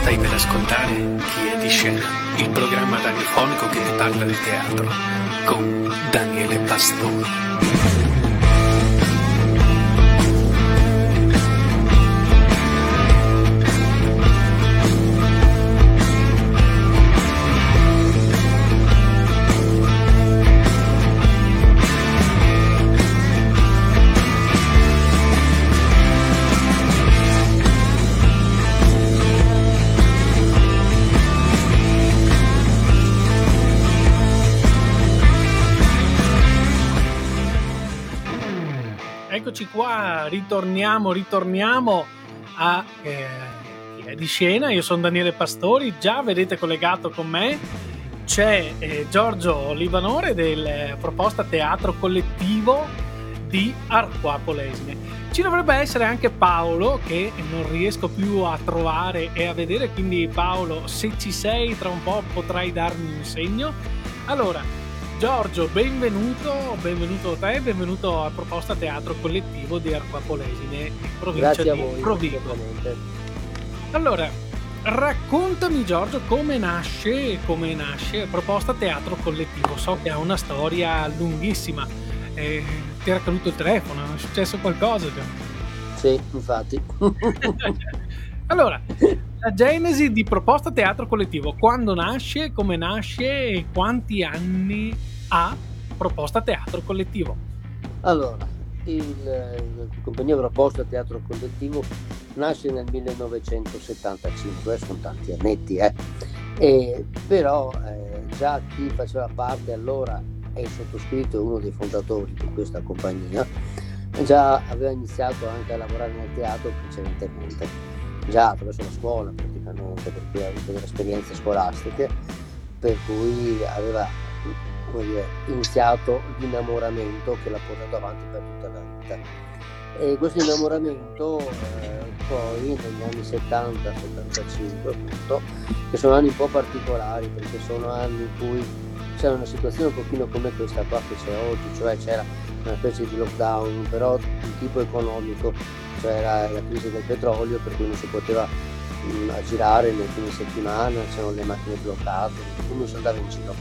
Stai per ascoltare Chi è di scena, il programma radiofonico che ti parla di teatro con Daniele Pastore. Ritorniamo, ritorniamo a eh, di scena. Io sono Daniele Pastori, già vedete collegato con me c'è eh, Giorgio Libanore del proposta teatro collettivo di Arqua Polesine. Ci dovrebbe essere anche Paolo che non riesco più a trovare e a vedere, quindi Paolo se ci sei tra un po' potrai darmi un segno. Allora, Giorgio, benvenuto, benvenuto a te, benvenuto a Proposta Teatro Collettivo di Arquapolesine, in provincia Grazie di voi, Rovigo. ovviamente. Allora, raccontami Giorgio come nasce, come nasce Proposta Teatro Collettivo. So che ha una storia lunghissima. Eh, ti era caduto il telefono, è successo qualcosa? Giorgio? Sì, infatti. Allora, la genesi di Proposta Teatro Collettivo, quando nasce, come nasce e quanti anni ha Proposta Teatro Collettivo? Allora, il, il compagnia proposta teatro collettivo nasce nel 1975, eh, sono tanti annetti, eh. E, però eh, già chi faceva parte allora e il sottoscritto è uno dei fondatori di questa compagnia, già aveva iniziato anche a lavorare nel teatro precedentemente, già attraverso la scuola praticamente, perché ha avuto delle esperienze scolastiche, per cui aveva dire, iniziato l'innamoramento che l'ha portato avanti per tutta la vita. E questo innamoramento eh, poi negli anni 70-75 appunto, che sono anni un po' particolari perché sono anni in cui c'era una situazione un pochino come questa qua che c'è oggi, cioè c'era una specie di lockdown, però di tipo economico, cioè era la crisi del petrolio per cui non si poteva mh, girare nei fine settimana, c'erano le macchine bloccate, non si andava in giro.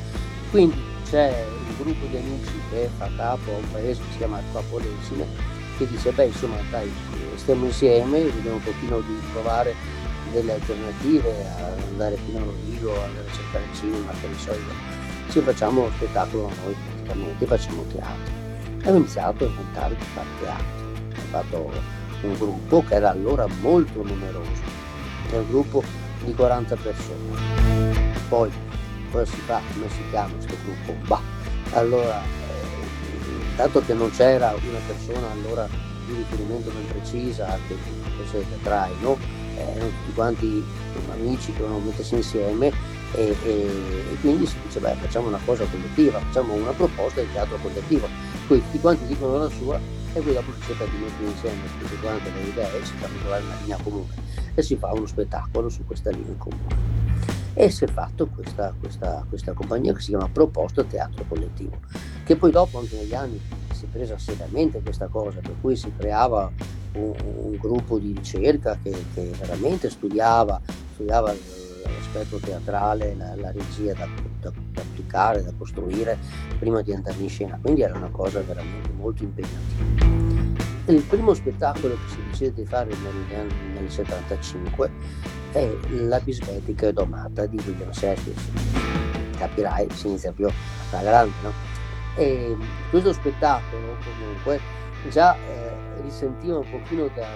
Quindi c'è un gruppo di amici che fa capo a un paese che si chiama Acquapolesine che dice beh insomma dai stiamo insieme vediamo un pochino di trovare delle alternative ad andare fino a Rovigo andare a cercare il cinema che ne so ci facciamo spettacolo noi praticamente facciamo teatro. Abbiamo iniziato a inventare di fare teatro. Abbiamo fatto un gruppo che era allora molto numeroso era un gruppo di 40 persone. Poi cosa si fa, come si chiama questo gruppo? Bah, allora, eh, che non c'era una persona allora di riferimento ben precisa che fosse teatraino, eh, erano tutti quanti amici che dovevano mettersi insieme e, e, e, quindi si dice beh facciamo una cosa collettiva, facciamo una proposta di teatro collettivo, poi tutti quanti dicono la sua e si cerca di mettere insieme tutte quante le idee, si fa trovare una linea comune e si fa uno spettacolo su questa linea comune. E si è fatto questa, questa, questa compagnia che si chiama Proposto Teatro Collettivo, che poi dopo anche negli anni si è presa seriamente questa cosa, per cui si creava un, un gruppo di ricerca che, che veramente studiava, studiava l'aspetto teatrale, la, la regia da, da, da, applicare, da costruire prima di andare in scena, quindi era una cosa veramente molto impegnativa. Il primo spettacolo che si decide di fare anni nel 75 è La bisbetica domata di William Shakespeare. Capirai, si inizia più alla grande, no? E questo spettacolo comunque già eh, risentiva un pochino da,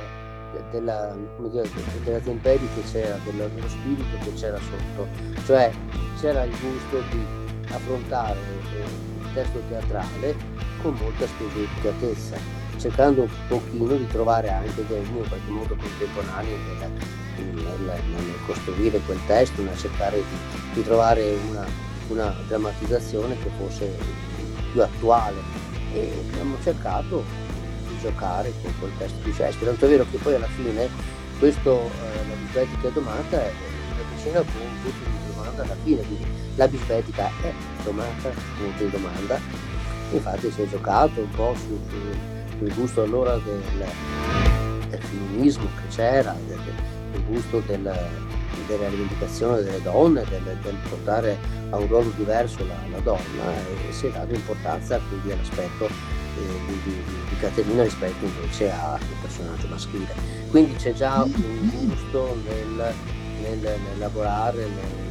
della, dire, della temperie che c'era, dello, dello spirito che c'era sotto, cioè c'era il gusto di affrontare il testo teatrale con molta speditezza, cercando un pochino di trovare anche dei in qualche modo contemporanei nel, nel, nel, costruire quel testo, nel cercare di, di trovare una, una drammatizzazione che fosse più attuale e abbiamo cercato giocare con quel testo di Shakespeare. Tanto è vero che poi alla fine questo, eh, la bisbetica domanda è una vicina con un punto di domanda alla fine, quindi la bisbetica è domanda, punto di domanda. Infatti si è giocato un po' sul, sul gusto allora del, del femminismo che c'era, del, del gusto del, della rivendicazione delle donne, del, del, portare a un ruolo diverso la, la donna e si è dato importanza quindi all'aspetto eh, di, di, di, Caterina rispetto invece al personaggio maschile. Quindi c'è già un gusto nel, nel, nel lavorare, nel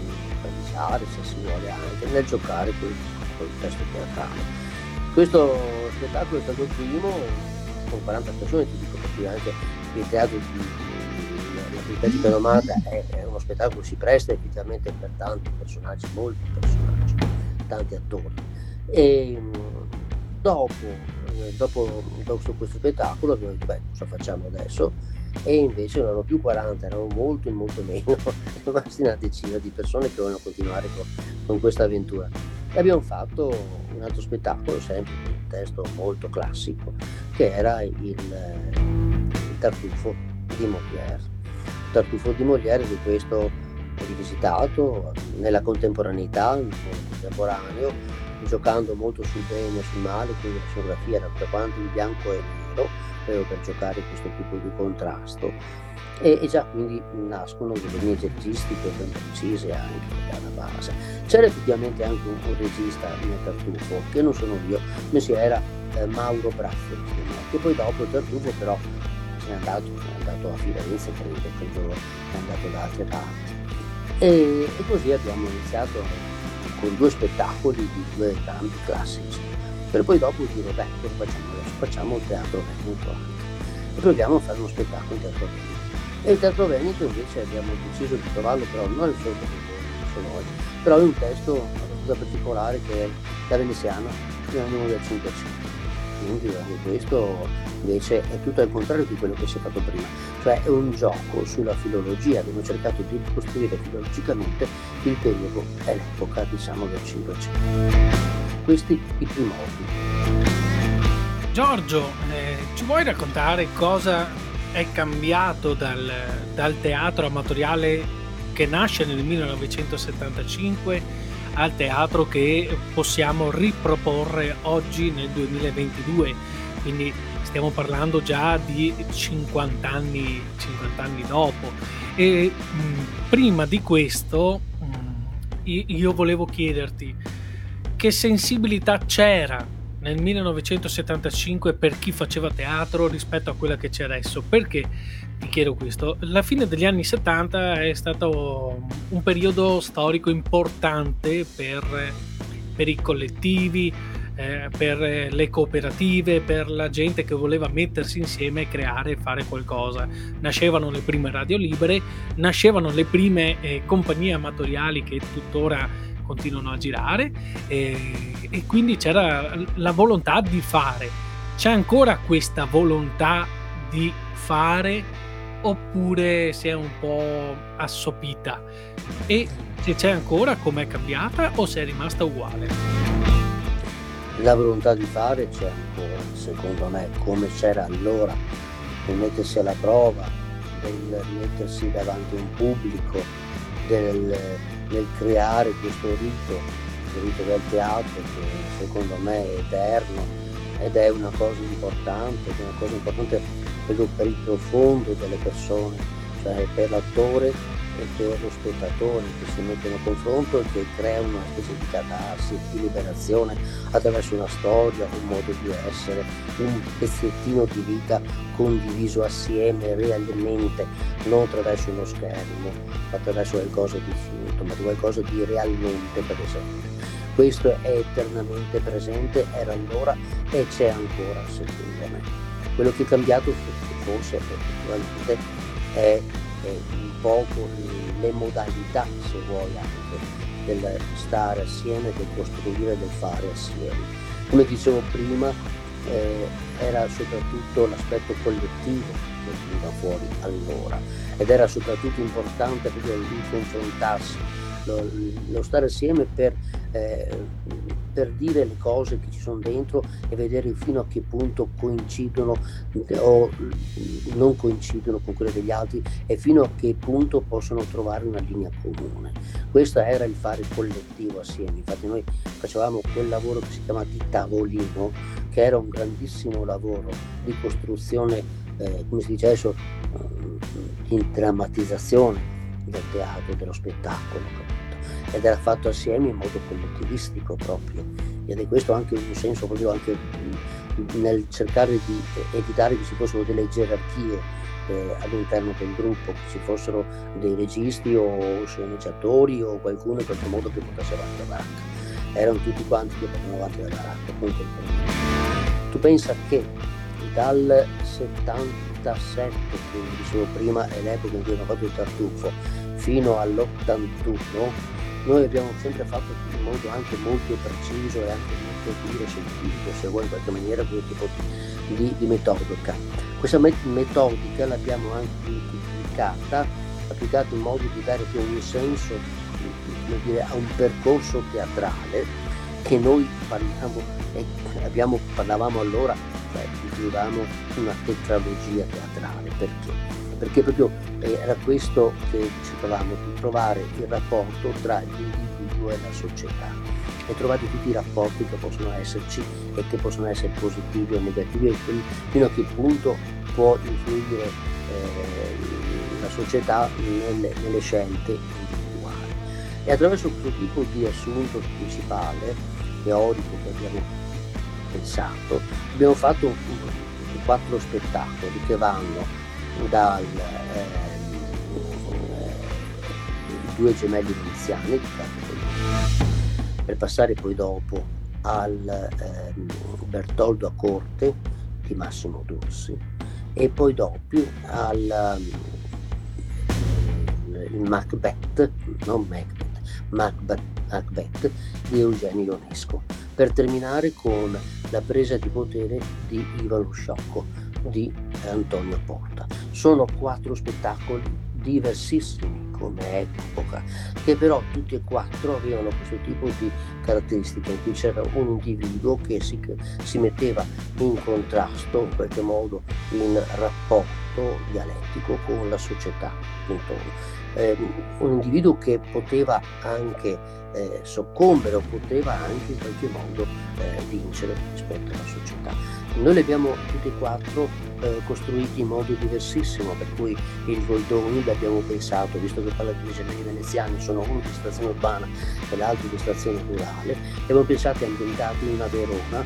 improvvisare se si vuole anche, nel giocare col, col testo teatrale. Questo spettacolo è stato il primo con 40 persone, ti dico perché anche il teatro di la sintetica nomada è, è, uno spettacolo che si presta effettivamente per tanti personaggi, molti personaggi, tanti attori. E dopo, eh, dopo, dopo questo spettacolo abbiamo detto, beh, cosa facciamo adesso? E invece non erano più 40, erano molto molto meno, rimasti una decina di persone che volevano continuare con, con questa avventura. E abbiamo fatto un altro spettacolo, sempre un testo molto classico, che era il, il Tartufo di Molière. Tartufo di Molière di questo rivisitato nella contemporaneità, nel contemporaneo, giocando molto sul bene e sul male, quindi la scenografia era tutta quanto in bianco e nero, proprio per giocare questo tipo di contrasto. E, e già quindi nascono delle linee registiche ben precise anche dalla base. C'era effettivamente anche un, un regista nel Tartufo, che non sono io, ma si era eh, Mauro Braffo, che poi dopo il Tartufo però se n'è andato, se n'è andato a Firenze, credo, credo è andato da altre parti. E, e, così abbiamo iniziato con due spettacoli di due campi classici, per poi dopo dire, beh, facciamo? Facciamo il teatro veneto e proviamo a fare uno spettacolo in teatro veneto. E il teatro veneto invece abbiamo deciso di trovarlo, però non solito che noi, però è un testo abbastanza particolare che è la veneziana, numero del 500 quindi anche questo invece è tutto al contrario di quello che si è fatto prima, cioè è un gioco sulla filologia, abbiamo cercato di ricostruire filologicamente il periodo e l'epoca diciamo del Cinquecento. Questi i primordi. Giorgio, eh, ci vuoi raccontare cosa è cambiato dal, dal teatro amatoriale che nasce nel 1975 al teatro che possiamo riproporre oggi nel 2022. Quindi stiamo parlando già di 50 anni, 50 anni dopo. E mh, prima di questo mh, io volevo chiederti che sensibilità c'era nel 1975 per chi faceva teatro rispetto a quella che c'è adesso. Perché ti chiedo questo? La fine degli anni 70 è stato un periodo storico importante per, per i collettivi, eh, per le cooperative, per la gente che voleva mettersi insieme creare e fare qualcosa. Nascevano le prime radio libere, nascevano le prime eh, compagnie amatoriali che tuttora continuano a girare e, e quindi c'era la volontà di fare. C'è ancora questa volontà di fare oppure si è un po' assopita? E se c'è ancora, com'è cambiata o se è rimasta uguale? La volontà di fare c'è ancora, secondo me, come c'era allora, per mettersi alla prova, del mettersi davanti a un pubblico, del nel creare questo rito, il rito del teatro che secondo me è eterno ed è una cosa importante, una cosa importante per il profondo delle persone, cioè per l'attore e lo spettatore che si mettono in confronto e che crea una specie di catarsi, di liberazione attraverso una storia, un modo di essere, un pezzettino di vita condiviso assieme realmente, non attraverso uno schermo, ma attraverso qualcosa di finito, ma qualcosa di realmente presente. Questo è eternamente presente, era allora e c'è ancora secondo me. Quello che è cambiato forse effettivamente è un po' le modalità, se vuoi, anche del stare assieme, del costruire, del fare assieme. Come dicevo prima, eh, era soprattutto l'aspetto collettivo che veniva fuori allora ed era soprattutto importante proprio il confrontarsi, lo, lo stare assieme per eh, per dire le cose che ci sono dentro e vedere fino a che punto coincidono o non coincidono con quelle degli altri e fino a che punto possono trovare una linea comune. Questo era il fare collettivo assieme, infatti noi facevamo quel lavoro che si chiama di tavolino, che era un grandissimo lavoro di costruzione, eh, come si dice adesso, eh, in drammatizzazione del teatro, dello spettacolo? Ed era fatto assieme in modo collettivistico proprio, ed è questo anche un senso proprio anche nel cercare di evitare che ci fossero delle gerarchie eh, all'interno del gruppo, che ci fossero dei registi o sceneggiatori o qualcuno in qualche modo che portasse avanti la baracca. Erano tutti quanti che portavano avanti la baracca. Tu pensa che dal 77, quindi dicevo prima, è l'epoca in cui abbiamo fatto il tartufo, fino all'81, noi abbiamo sempre fatto in modo anche molto preciso e anche molto dire scientifico, se vuoi in qualche maniera, questo tipo di, di metodica. Questa metodica l'abbiamo anche applicata, applicata in modo di dare più un senso dire, a un percorso teatrale che noi parliamo, e abbiamo, parlavamo allora, beh, una tetralogia teatrale. Perché? Perché proprio era questo che cercavamo di trovare il rapporto tra l'individuo e la società e trovate tutti i rapporti che possono esserci e che possono essere positivi o negativi e fino a che punto può influire eh, la società nelle, nelle scelte individuali. E attraverso questo tipo di assunto principale, teorico che abbiamo pensato, abbiamo fatto quattro spettacoli che vanno dal eh, due gemelli veneziani, per passare poi dopo al eh, Bertoldo a corte di Massimo Dorsi e poi dopo al eh, Macbeth, non Macbeth, Macbeth, Macbeth di Eugenio Ionesco, per terminare con la presa di potere di Iva lo Sciocco di Antonio Porta. Sono quattro spettacoli diversissimi come epoca, che però tutti e quattro avevano questo tipo di caratteristiche, in cui c'era un individuo che si, si metteva in contrasto, in qualche modo in rapporto dialettico con la società intorno. Eh, un individuo che poteva anche eh, soccombere o poteva anche in qualche modo eh, vincere rispetto alla società. Noi li abbiamo tutti e quattro eh, costruiti in modo diversissimo, per cui il Goldoni l'abbiamo pensato, visto che parla di gemelli veneziani, sono uno di estrazione urbana e l'altro di estrazione rurale, abbiamo pensati ambientati in una Verona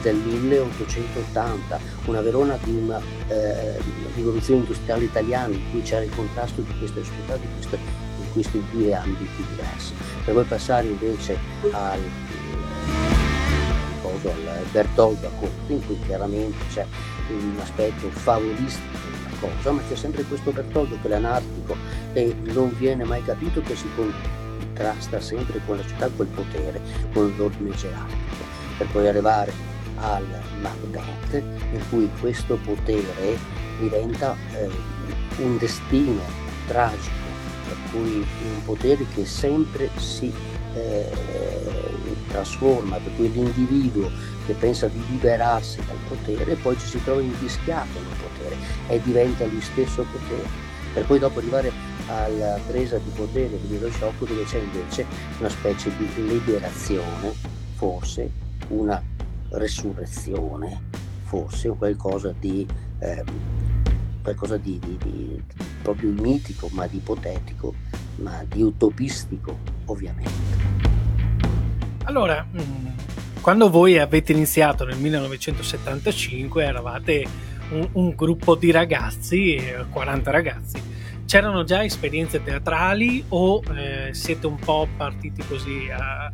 del 1880, una Verona di una eh, rivoluzione industriale italiana in cui c'era il contrasto di queste società, di queste, questi due ambiti diversi. Per poi passare invece al Bertoldo a Corte, in cui chiaramente c'è un aspetto favolistico della cosa, ma c'è sempre questo Bertoldo che è anarchico e non viene mai capito che si contrasta sempre con la città, col potere, con l'ordine gerarchico, per poi arrivare al Macbeth, in cui questo potere diventa eh, un destino tragico, per cui un potere che sempre si eh, trasforma, per cui l'individuo che pensa di liberarsi dal potere poi ci si trova invischiato nel potere e diventa lui stesso potere, per poi dopo arrivare alla presa di potere dello sciocco dove c'è invece una specie di liberazione, forse una resurrezione, forse qualcosa di, eh, qualcosa di, di, di proprio mitico, ma di ipotetico, ma di utopistico ovviamente. Allora, mm, quando voi avete iniziato nel 1975 eravate un, un gruppo di ragazzi, 40 ragazzi. C'erano già esperienze teatrali o eh, siete un po' partiti così a,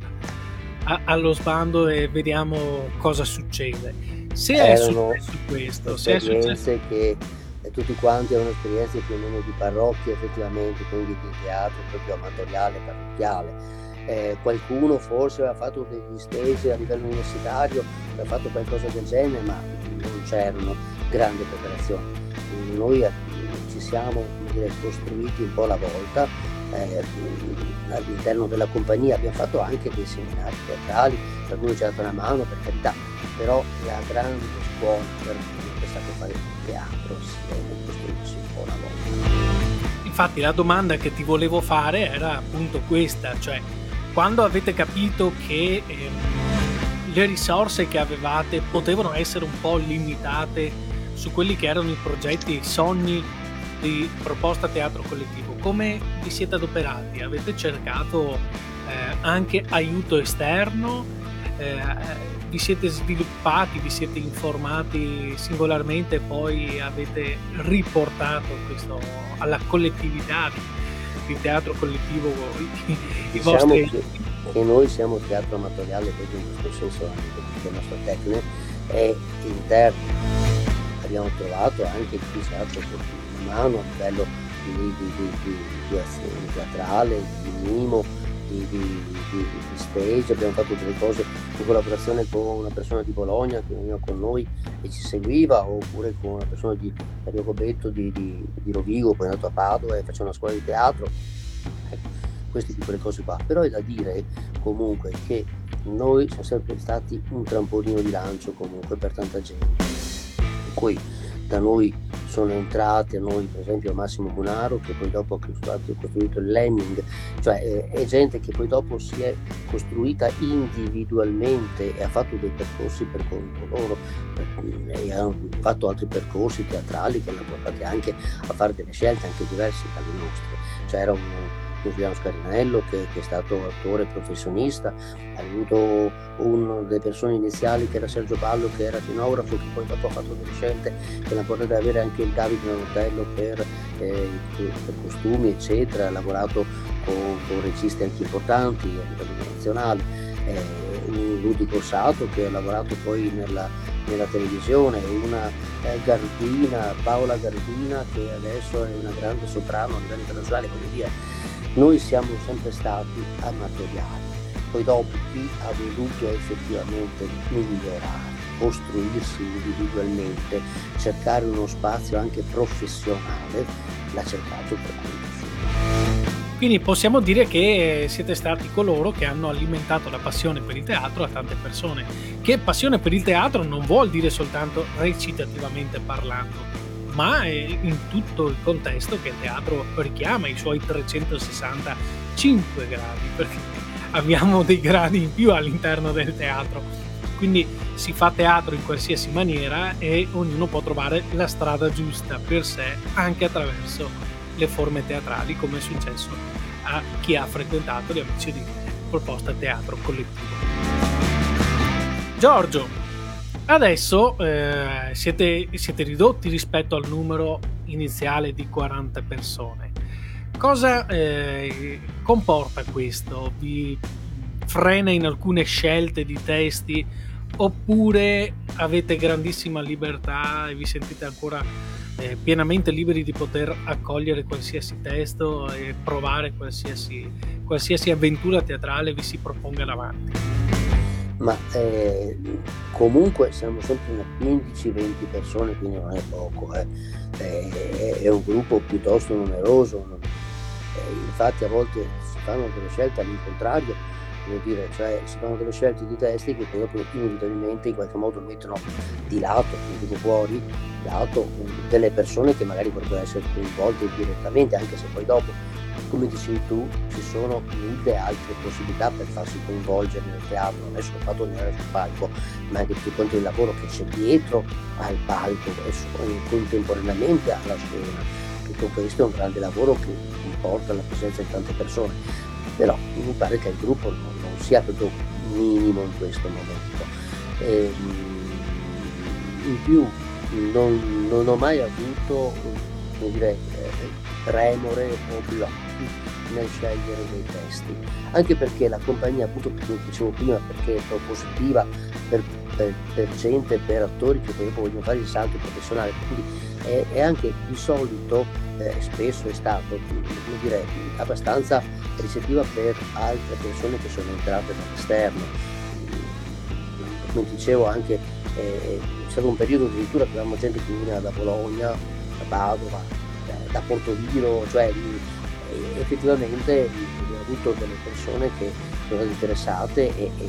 a, allo sbando e vediamo cosa succede? Se è successo questo, se è successo... che eh, tutti quanti erano esperienze più o meno di parrocchia effettivamente, quindi di teatro proprio amatoriale, parrocchiale eh, qualcuno forse aveva fatto degli stesi a livello universitario, aveva fatto qualcosa del genere, ma non c'erano grandi preparazioni. Noi eh, ci siamo dire, costruiti un po' alla volta eh, all'interno della compagnia, abbiamo fatto anche dei seminari teatrali, qualcuno ci ha dato una mano per carità, però la grande scuola per è stato fare il teatro, si è costruirsi un po' alla volta. Infatti la domanda che ti volevo fare era appunto questa, cioè quando avete capito che ehm, le risorse che avevate potevano essere un po' limitate su quelli che erano i progetti e i sogni di proposta teatro collettivo, come vi siete adoperati? Avete cercato eh, anche aiuto esterno? Eh, vi siete sviluppati, vi siete informati singolarmente e poi avete riportato questo alla collettività di teatro collettivo i, diciamo vostri... Che, noi siamo teatro amatoriale proprio in questo senso anche perché il nostro tecnico è interno abbiamo trovato anche ha dato una mano a livello di, di, di, di, di azione teatrale, di mimo, di, di, di, stage, abbiamo fatto delle cose in collaborazione con una persona di Bologna che veniva con noi e ci seguiva, oppure con una persona di Dario Gobetto di, di, di Rovigo, poi è andato a Padova e faceva una scuola di teatro. Ecco, queste piccole cose qua. Però è da dire comunque che noi siamo sempre stati un trampolino di lancio comunque per tanta gente cui da noi sono entrati a noi per esempio Massimo Bonaro che poi dopo ha costruito il Lemming, cioè eh, è gente che poi dopo si è costruita individualmente e ha fatto dei percorsi per conto loro eh, e hanno fatto altri percorsi teatrali che hanno portati anche a fare delle scelte anche diverse dalle nostre. Cioè era un, Giuliano Scarinello che, che, è stato attore professionista, ha avuto una delle persone iniziali che era Sergio Ballo che era scenografo che poi dopo ha fatto delle scelte che l'ha portato ad avere anche il Davide Nanotello per, eh, per costumi eccetera, ha lavorato con, con registi anche importanti a livello nazionale, eh, Ludi Corsato che ha lavorato poi nella, nella televisione, una eh, Gardina, Paola Gardina che adesso è una grande soprano a livello internazionale, voglio dire noi siamo sempre stati amatoriali, poi dopo chi ha voluto effettivamente migliorare, costruirsi individualmente, cercare uno spazio anche professionale, l'ha cercato per conto. Quindi possiamo dire che siete stati coloro che hanno alimentato la passione per il teatro a tante persone. Che passione per il teatro non vuol dire soltanto recitativamente parlando, ma in tutto il contesto che il teatro richiama, i suoi 365 gradi, perché abbiamo dei gradi in più all'interno del teatro. Quindi si fa teatro in qualsiasi maniera e ognuno può trovare la strada giusta per sé anche attraverso le forme teatrali, come è successo a chi ha frequentato gli amici di proposta teatro collettivo. Giorgio, Adesso eh, siete, siete, ridotti rispetto al numero iniziale di 40 persone. Cosa eh, comporta questo? Vi frena in alcune scelte di testi oppure avete grandissima libertà e vi sentite ancora eh, pienamente liberi di poter accogliere qualsiasi testo e provare qualsiasi, qualsiasi avventura teatrale vi si proponga davanti? Ma eh, comunque siamo sempre una 15-20 persone, quindi non è poco, eh. è, è, un gruppo piuttosto numeroso, eh, infatti a volte si fanno delle scelte all'incontrario, voglio dire, cioè si fanno delle scelte di testi che poi dopo inevitabilmente in qualche modo mettono di lato, quindi fuori, di lato delle persone che magari potrebbero essere coinvolte direttamente, anche se poi dopo come dicevi tu, ci sono mille altre possibilità per farsi coinvolgere nel teatro, non è solo fatto venire sul palco, ma anche tutto quanto il lavoro che c'è dietro al palco e contemporaneamente alla scena. Tutto questo è un grande lavoro che comporta la presenza di tante persone, però mi pare che il gruppo non, non sia proprio minimo in questo momento. E, ehm, in più non, non, ho mai avuto dire, eh, remore o blocco nel scegliere dei testi, anche perché la compagnia, appunto come dicevo prima, perché è propositiva per, per, per gente, per attori che poi vogliono fare il salto professionale, quindi è, è anche di solito, eh, spesso è stato, come dire, abbastanza ricettiva per altre persone che sono entrate dall'esterno. Come dicevo anche, eh, c'è stato un periodo addirittura che avevamo gente che veniva da Bologna, da Padova, eh, da Portoviro, cioè effettivamente ho avuto delle persone che sono interessate e, e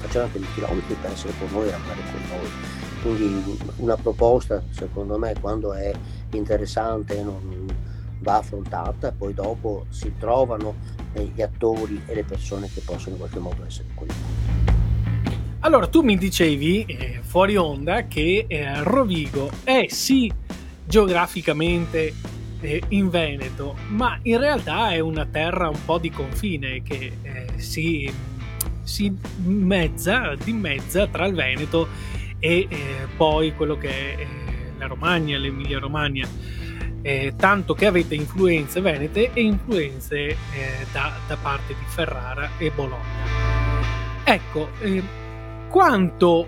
facevano anche dei chilometri per essere con noi e lavorare con noi. Quindi una proposta, secondo me, quando è interessante non va affrontata, poi dopo si trovano gli attori e le persone che possono in qualche modo essere coinvolte. Allora, tu mi dicevi eh, fuori onda che eh, Rovigo è sì geograficamente eh, in Veneto, ma in realtà è una terra un po' di confine che eh, si, si mezza, dimezza tra il Veneto e eh, poi quello che è eh, la Romagna, l'Emilia Romagna. Eh, tanto che avete influenze venete e influenze eh, da, da, parte di Ferrara e Bologna. Ecco, eh, quanto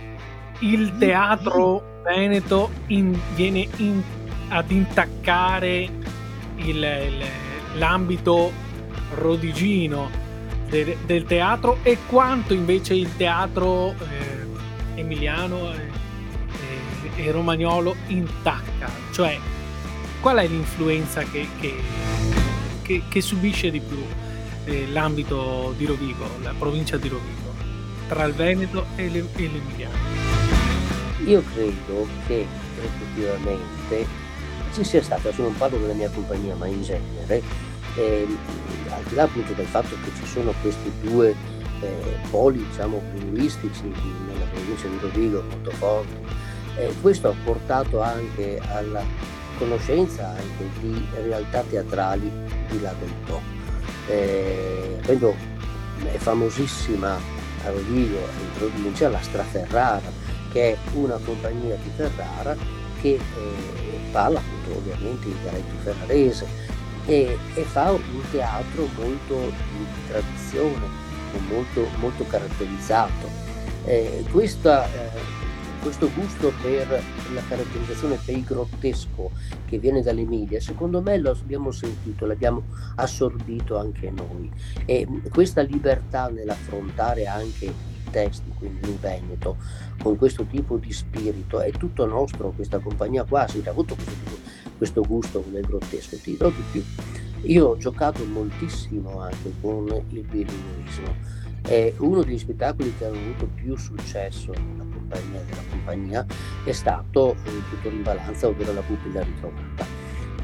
il teatro veneto in, viene in, ad intaccare il, il, l'ambito rodigino de, del teatro e quanto invece il teatro eh, emiliano e, e, e, romagnolo intacca, cioè qual è l'influenza che, che, che, che subisce di più eh, l'ambito di Rovigo, la provincia di Rovigo, tra il Veneto e, le, e l'Emiliano? Io credo che effettivamente ci sia stata, se non parlo della mia compagnia, ma in genere, eh, al di là appunto del fatto che ci sono questi due eh, poli diciamo, linguistici nella provincia di Rovigo molto forti, eh, questo ha portato anche alla conoscenza anche di realtà teatrali di là del Po. Eh, prendo, è famosissima a Rovigo in provincia la Straferrara, che è una compagnia di Ferrara che eh, parla appunto ovviamente il dialetto ferrarese e, e, fa un teatro molto di tradizione, molto, molto caratterizzato. Eh, questa, eh, questo gusto per la caratterizzazione per il grottesco che viene dall'Emilia, secondo me lo abbiamo sentito, l'abbiamo assorbito anche noi. E questa libertà nell'affrontare anche testi, quindi in Veneto, con questo tipo di spirito, è tutto nostro, questa compagnia qua ha sempre avuto questo, tipo, questo gusto del grottesco, ti dirò di più. Io ho giocato moltissimo anche con il bilinguismo. È uno degli spettacoli che hanno avuto più successo compagnia della compagnia è stato il tutto in balanza, ovvero la pupilla ritrovata,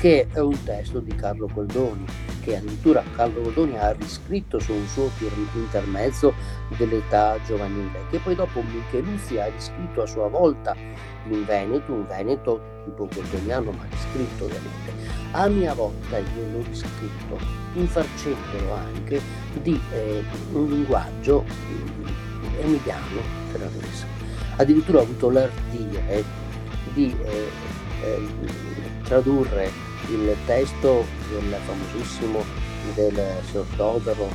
che è un testo di Carlo Goldoni, che addirittura Carlo Goldoni ha riscritto su un suo intermezzo dell'età giovanile, che poi dopo Micheluzzi ha riscritto a sua volta in Veneto, un Veneto tipo goldoniano ma riscritto ovviamente. A mia volta io l'ho riscritto infarcendolo anche di eh, un linguaggio eh, emiliano ferrarese addirittura ho avuto l'ardire di eh, eh, tradurre il testo del famosissimo del Signor Todoro,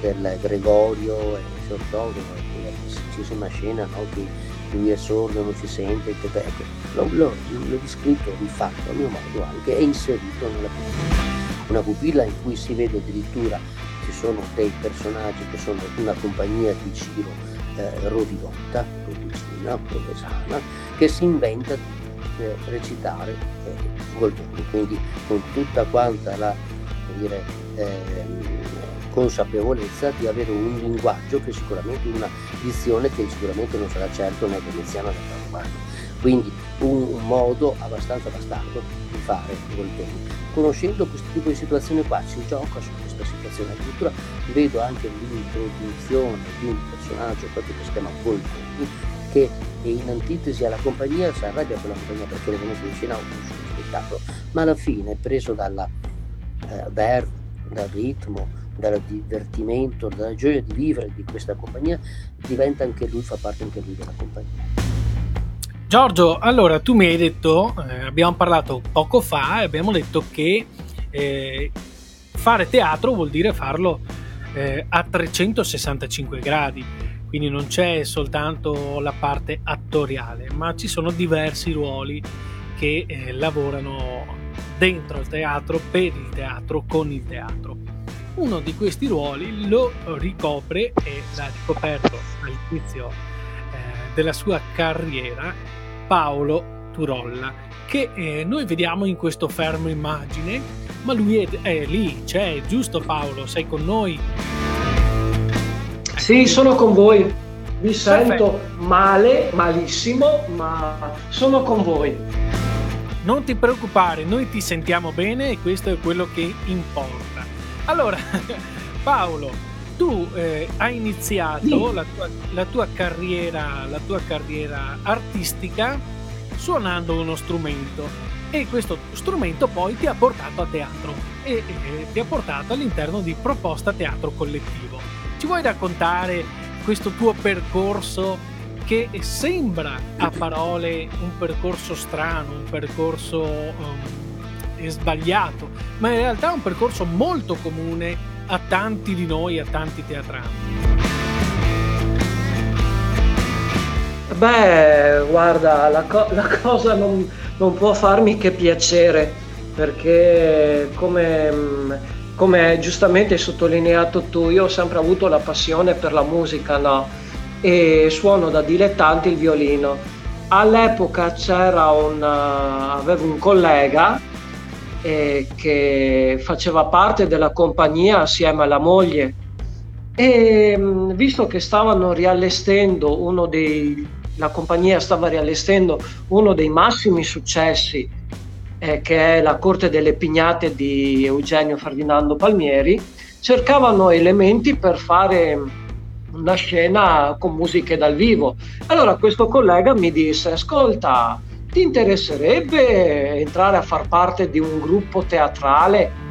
del Gregorio e Signor Todoro, quella semplicissima scena no, che lui è sordo, non si sente, bello. L'ho, l'ho, l'ho descritto, rifatto a mio modo anche e inserito nella pupilla. Una pupilla in cui si vede addirittura ci sono dei personaggi che sono una compagnia di Ciro eh, Rodilotta, Rodicina, Provesana, che si inventa eh, recitare eh, Goldoni, quindi con tutta quanta la dire, ehm, consapevolezza di avere un linguaggio che sicuramente una dizione che sicuramente non sarà certo né veneziana né romano. Quindi un, un modo abbastanza bastardo di fare Goldoni. Conoscendo questo tipo di situazione qua si gioca su questa situazione, addirittura vedo anche l'introduzione di un personaggio proprio che si chiama Goldoni che in antitesi alla compagnia si arrabbia con la compagnia perché è venuto vicino a un spettacolo, ma alla fine preso dalla eh, verve, dal ritmo, dal divertimento, dalla gioia di vivere di questa compagnia, diventa anche lui, fa parte anche lui della compagnia. Giorgio, allora tu mi hai detto, eh, abbiamo parlato poco fa e abbiamo detto che eh, fare teatro vuol dire farlo eh, a 365 gradi, quindi non c'è soltanto la parte attoriale, ma ci sono diversi ruoli che eh, lavorano dentro il teatro, per il teatro, con il teatro. Uno di questi ruoli lo ricopre e l'ha ricoperto all'inizio eh, della sua carriera Paolo Turolla, che eh, noi vediamo in questo fermo immagine, ma lui è, è lì, c'è, giusto Paolo? Sei con noi? Sì, sono con voi. Vi sento Perfetto. male, malissimo, ma sono con voi. Non ti preoccupare, noi ti sentiamo bene e questo è quello che importa. Allora, Paolo, tu eh, hai iniziato la tua, la, tua carriera, la tua carriera artistica suonando uno strumento e questo strumento poi ti ha portato a teatro e, e ti ha portato all'interno di Proposta Teatro Collettivo. Ci vuoi raccontare questo tuo percorso che sembra a parole un percorso strano, un percorso um, sbagliato, ma in realtà è un percorso molto comune a tanti di noi, a tanti teatrani. Beh, guarda, la, co- la cosa non, non, può farmi che piacere perché come, come, giustamente hai sottolineato tu, io ho sempre avuto la passione per la musica, no? E suono da dilettante il violino. All'epoca c'era un, avevo un collega eh, che faceva parte della compagnia assieme alla moglie e visto che stavano riallestendo uno dei la compagnia stava riallestendo uno dei massimi successi eh, che è la Corte delle Pignate di Eugenio Ferdinando Palmieri, cercavano elementi per fare una scena con musiche dal vivo. Allora questo collega mi disse, ascolta, ti interesserebbe entrare a far parte di un gruppo teatrale?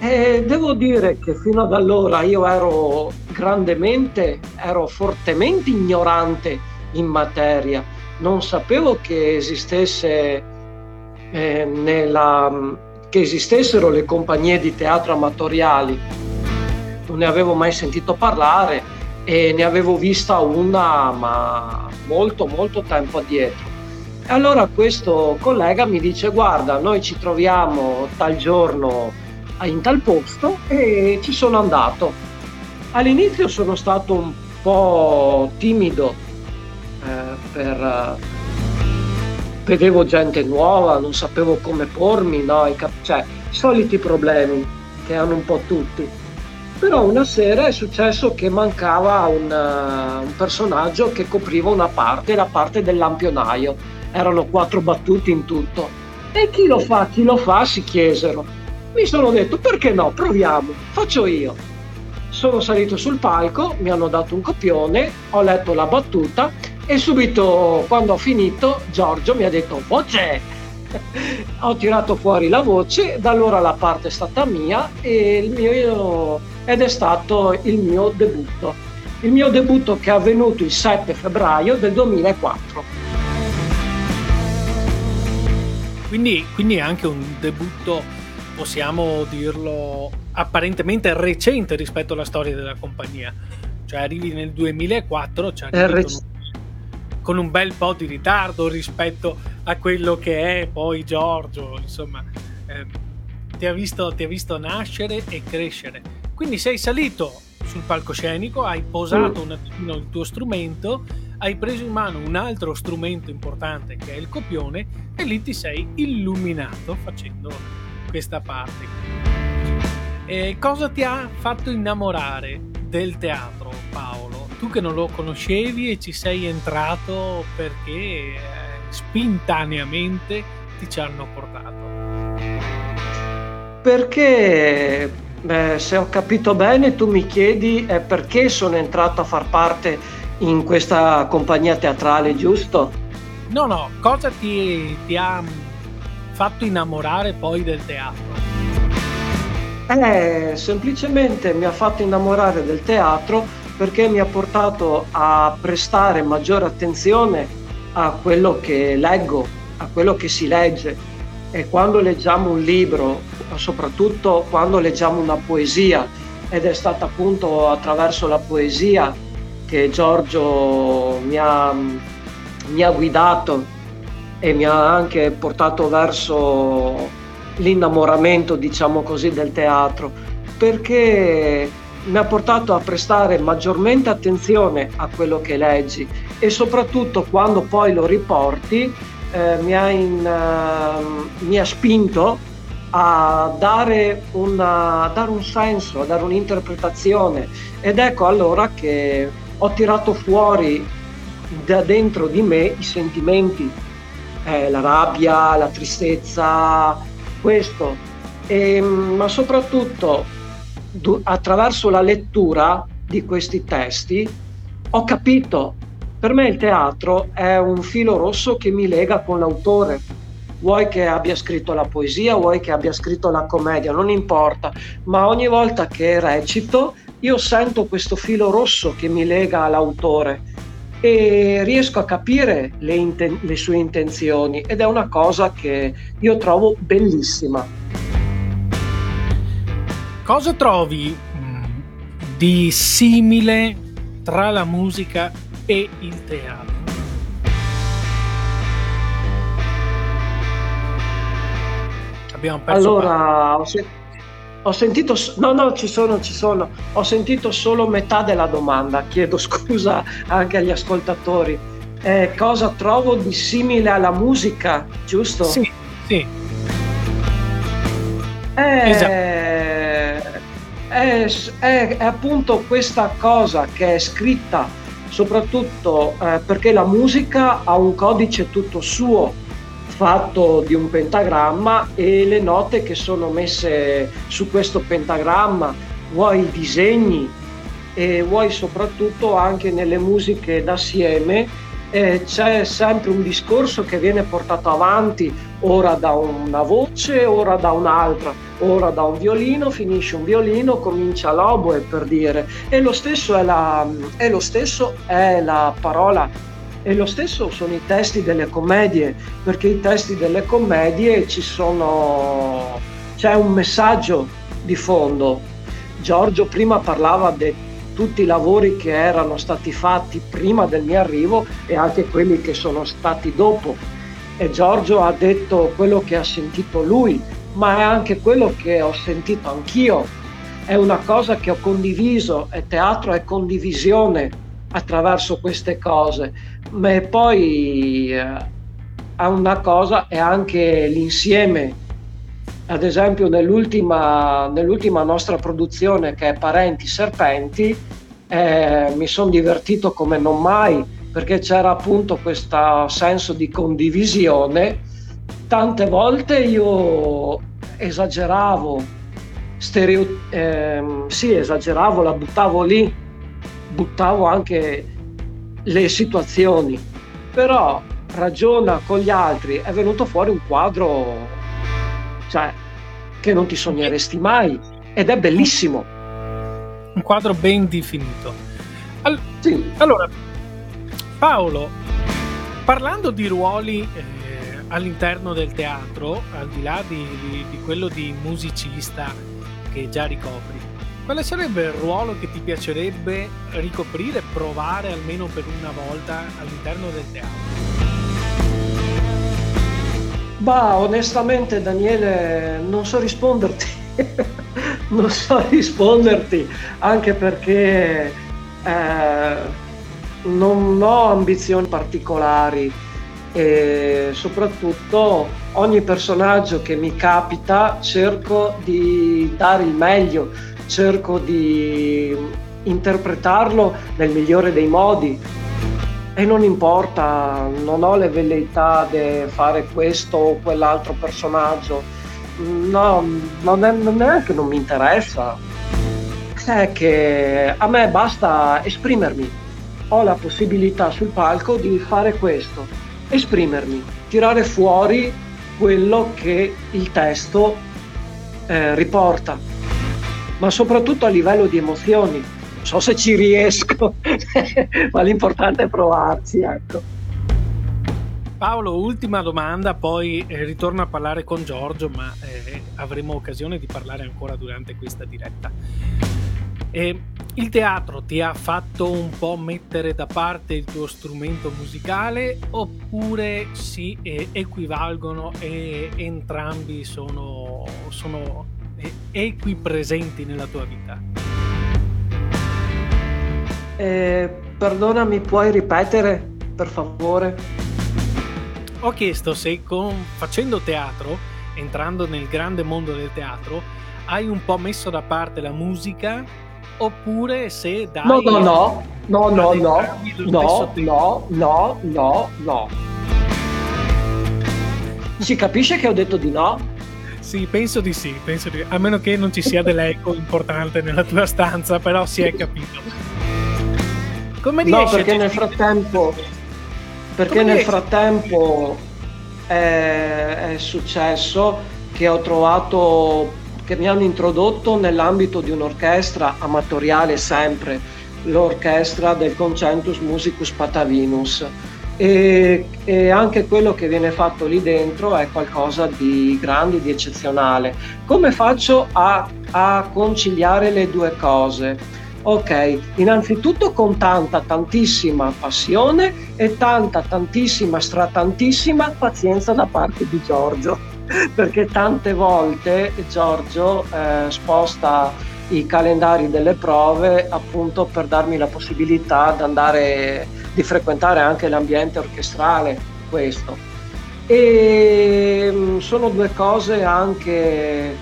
E devo dire che fino ad allora io ero grandemente, ero fortemente ignorante in materia. Non sapevo che esistesse eh, nella, che esistessero le compagnie di teatro amatoriali. Non ne avevo mai sentito parlare e ne avevo vista una ma molto molto tempo addietro. E allora questo collega mi dice guarda noi ci troviamo tal giorno in tal posto e ci sono andato. All'inizio sono stato un po' timido eh, per, vedevo gente nuova, non sapevo come pormi, no? Cap- cioè, soliti problemi che hanno un po' tutti. Però una sera è successo che mancava un, uh, un personaggio che copriva una parte, la parte del lampionaio. Erano quattro battuti in tutto. E chi lo fa, chi lo fa, si chiesero. Mi sono detto, perché no, proviamo, faccio io. Sono salito sul palco, mi hanno dato un copione, ho letto la battuta e subito quando ho finito Giorgio mi ha detto voce! Ho tirato fuori la voce da allora la parte è stata mia e mio, ed è stato il mio debutto. Il mio debutto che è avvenuto il 7 febbraio del 2004 quindi, quindi è anche un debutto possiamo dirlo apparentemente recente rispetto alla storia della compagnia. Cioè arrivi nel 2004 cioè arrivi con un bel po' di ritardo rispetto a quello che è poi Giorgio, insomma, eh, ti, ha visto, ti ha visto nascere e crescere. Quindi sei salito sul palcoscenico, hai posato mm. un attimo il tuo strumento, hai preso in mano un altro strumento importante che è il copione e lì ti sei illuminato facendo questa parte. E cosa ti ha fatto innamorare del teatro, Paolo? Tu che non lo conoscevi e ci sei entrato perché eh, spintaneamente ti ci hanno portato. Perché, beh, se ho capito bene, tu mi chiedi eh, perché sono entrato a far parte in questa compagnia teatrale, giusto? No, no, cosa ti, ti ha fatto innamorare poi del teatro? Eh, semplicemente mi ha fatto innamorare del teatro perché mi ha portato a prestare maggiore attenzione a quello che leggo, a quello che si legge. E quando leggiamo un libro, soprattutto quando leggiamo una poesia, ed è stato appunto attraverso la poesia che Giorgio mi ha, mi ha guidato e mi ha anche portato verso l'innamoramento, diciamo così, del teatro, perché mi ha portato a prestare maggiormente attenzione a quello che leggi e soprattutto quando poi lo riporti eh, mi, ha in, uh, mi, ha spinto a dare, una, a dare un senso, a dare un'interpretazione. Ed ecco allora che ho tirato fuori da dentro di me i sentimenti, eh, la rabbia, la tristezza, questo, e, ma soprattutto attraverso la lettura di questi testi ho capito, per me il teatro è un filo rosso che mi lega con l'autore. Vuoi che abbia scritto la poesia, vuoi che abbia scritto la commedia, non importa, ma ogni volta che recito io sento questo filo rosso che mi lega all'autore e riesco a capire le, inten- le sue intenzioni ed è una cosa che io trovo bellissima. Cosa trovi mm, di simile tra la musica e il teatro? Abbiamo perso allora, ho, se- ho, sentito, no, no, ci sono, ci sono. Ho sentito solo metà della domanda. Chiedo scusa anche agli ascoltatori. Eh, cosa trovo di simile alla musica, giusto? Sì, sì. Eh, esatto. È, è, è, appunto questa cosa che è scritta soprattutto eh, perché la musica ha un codice tutto suo fatto di un pentagramma e le note che sono messe su questo pentagramma, vuoi i disegni e vuoi soprattutto anche nelle musiche d'assieme eh, c'è sempre un discorso che viene portato avanti ora da una voce, ora da un'altra, ora da un violino, finisce un violino, comincia l'oboe per dire. E lo stesso è la, lo stesso è la parola e lo stesso sono i testi delle commedie, perché i testi delle commedie ci sono, c'è un messaggio di fondo. Giorgio prima parlava di tutti i lavori che erano stati fatti prima del mio arrivo e anche quelli che sono stati dopo. E Giorgio ha detto quello che ha sentito lui, ma è anche quello che ho sentito anch'io. È una cosa che ho condiviso e teatro è condivisione attraverso queste cose, ma poi eh, una cosa è anche l'insieme. Ad esempio nell'ultima, nell'ultima nostra produzione che è Parenti Serpenti, eh, mi sono divertito come non mai perché c'era appunto questo senso di condivisione. Tante volte io esageravo, stereo, ehm, sì, esageravo, la buttavo lì buttavo anche le situazioni, però ragiona con gli altri, è venuto fuori un quadro cioè, che non ti sogneresti mai ed è bellissimo. Un quadro ben definito. All- sì. Allora, Paolo, parlando di ruoli eh, all'interno del teatro, al di là di, di, di quello di musicista che già ricopri, quale sarebbe il ruolo che ti piacerebbe ricoprire, provare almeno per una volta all'interno del teatro? Bah, onestamente Daniele, non so risponderti. non so risponderti, anche perché eh, non ho ambizioni particolari e soprattutto ogni personaggio che mi capita cerco di dare il meglio cerco di interpretarlo nel migliore dei modi e non importa, non ho le velleità di fare questo o quell'altro personaggio, no, non è, non che non mi interessa, è che a me basta esprimermi, ho la possibilità sul palco di fare questo, esprimermi, tirare fuori quello che il testo eh, riporta. Ma soprattutto a livello di emozioni. So se ci riesco, ma l'importante è provarci. Ecco. Paolo, ultima domanda, poi eh, ritorno a parlare con Giorgio, ma eh, avremo occasione di parlare ancora durante questa diretta. Eh, il teatro ti ha fatto un po' mettere da parte il tuo strumento musicale oppure si equivalgono e entrambi sono, sono equipresenti nella tua vita? Eh, perdonami, puoi ripetere per favore? Ho chiesto se con, facendo teatro, entrando nel grande mondo del teatro, hai un po' messo da parte la musica oppure se dai... No, no, no, no, no, no, no, no, no, no, no. Si capisce che ho detto di no? Sì, penso di sì, penso di... a meno che non ci sia dell'eco importante nella tua stanza, però si è capito. Come riesci no, perché nel frattempo perché nel frattempo è, è successo che ho trovato che mi hanno introdotto nell'ambito di un'orchestra amatoriale sempre, l'orchestra del Concentus Musicus Patavinus. E, e, anche quello che viene fatto lì dentro è qualcosa di grande, di eccezionale. Come faccio a, a conciliare le due cose? Ok, innanzitutto con tanta, tantissima passione e tanta, tantissima, stratantissima pazienza da parte di Giorgio. Perché tante volte Giorgio eh, sposta i calendari delle prove appunto per darmi la possibilità di andare di frequentare anche l'ambiente orchestrale questo. E mm, sono due cose anche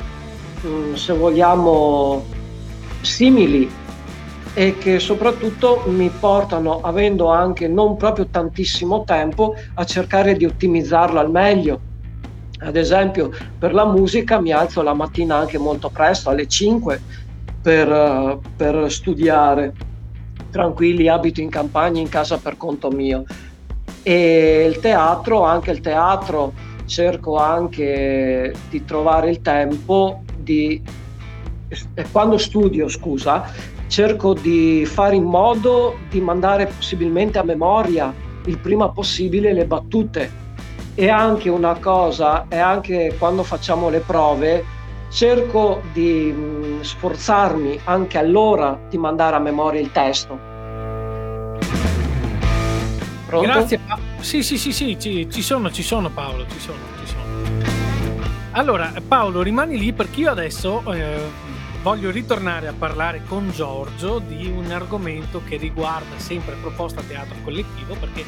mm, se vogliamo simili e che soprattutto mi portano avendo anche non proprio tantissimo tempo a cercare di ottimizzarlo al meglio ad esempio, per la musica mi alzo la mattina anche molto presto, alle 5, per, per studiare. Tranquilli, abito in campagna, in casa per conto mio. E il teatro, anche il teatro, cerco anche di trovare il tempo di... Quando studio, scusa, cerco di fare in modo di mandare possibilmente a memoria il prima possibile le battute e anche una cosa, è anche quando facciamo le prove, cerco di mm, sforzarmi anche allora di mandare a memoria il testo. Pronto? Grazie. Sì, sì, sì, sì, ci, ci sono, ci sono Paolo, ci sono, ci sono. Allora, Paolo, rimani lì perché io adesso eh, voglio ritornare a parlare con Giorgio di un argomento che riguarda sempre proposta teatro collettivo perché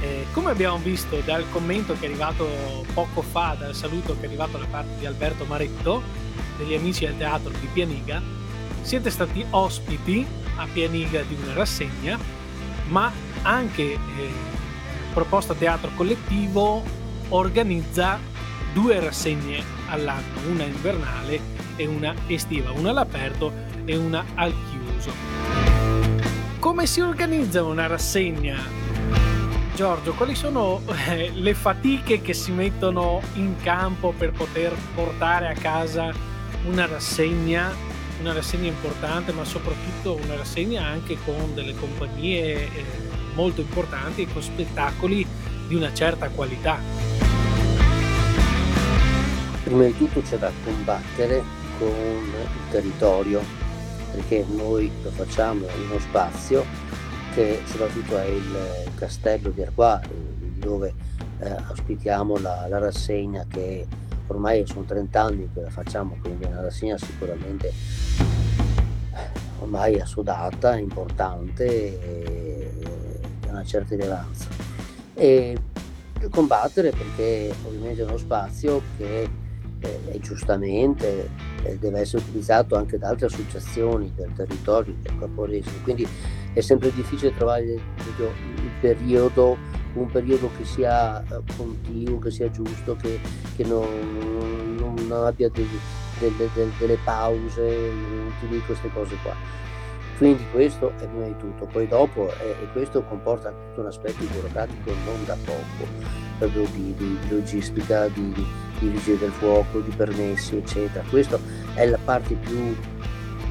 eh, come abbiamo visto dal commento che è arrivato poco fa, dal saluto che è arrivato da parte di Alberto Maretto, degli amici del teatro di Pianiga, siete stati ospiti a Pianiga di una rassegna, ma anche eh, Proposta Teatro Collettivo organizza due rassegne all'anno, una invernale e una estiva, una all'aperto e una al chiuso. Come si organizza una rassegna Giorgio, quali sono eh, le fatiche che si mettono in campo per poter portare a casa una rassegna, una rassegna importante, ma soprattutto una rassegna anche con delle compagnie eh, molto importanti e con spettacoli di una certa qualità? Prima di tutto c'è da combattere con il territorio, perché noi lo facciamo in uno spazio che soprattutto è il castello di Arquà dove eh, ospitiamo la, la, rassegna che ormai sono 30 anni che la facciamo, quindi è una rassegna sicuramente ormai assodata, importante e di una certa rilevanza. E combattere perché ovviamente è uno spazio che eh, giustamente eh, deve essere utilizzato anche da altre associazioni del territorio del corporesimo, quindi è sempre difficile trovare periodo, un periodo che sia eh, continuo, che sia giusto, che, che non, non, abbia delle, delle, delle, delle pause inutili, queste cose qua. Quindi questo è prima di tutto, poi dopo eh, e questo comporta tutto un aspetto burocratico non da poco, proprio di, di logistica, di, di, vigili del fuoco, di permessi, eccetera. Questa è la parte più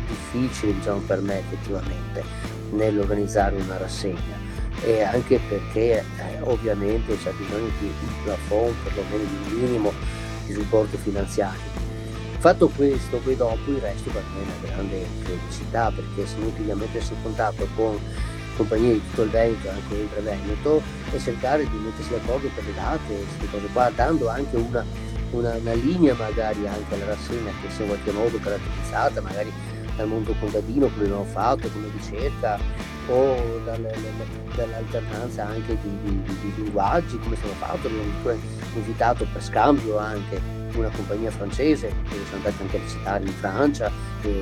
difficile diciamo, per me effettivamente nell'organizzare una rassegna e anche perché eh, ovviamente c'è bisogno di un plafond, perlomeno di un minimo di supporto finanziario. Fatto questo, poi dopo il resto per me è una grande felicità perché siamo utili a mettersi in contatto con compagnie di tutto il Veneto, anche oltre Veneto, e cercare di mettersi d'accordo per le date, queste cose qua, dando anche una, una, una linea magari anche alla rassegna che sia in qualche modo caratterizzata, magari dal mondo contadino come abbiamo fatto, come ricerca o dalle, dall'alternanza anche di, di, di, di, linguaggi come è fatto, abbiamo invitato per scambio anche una compagnia francese che siamo andati anche a visitare in Francia e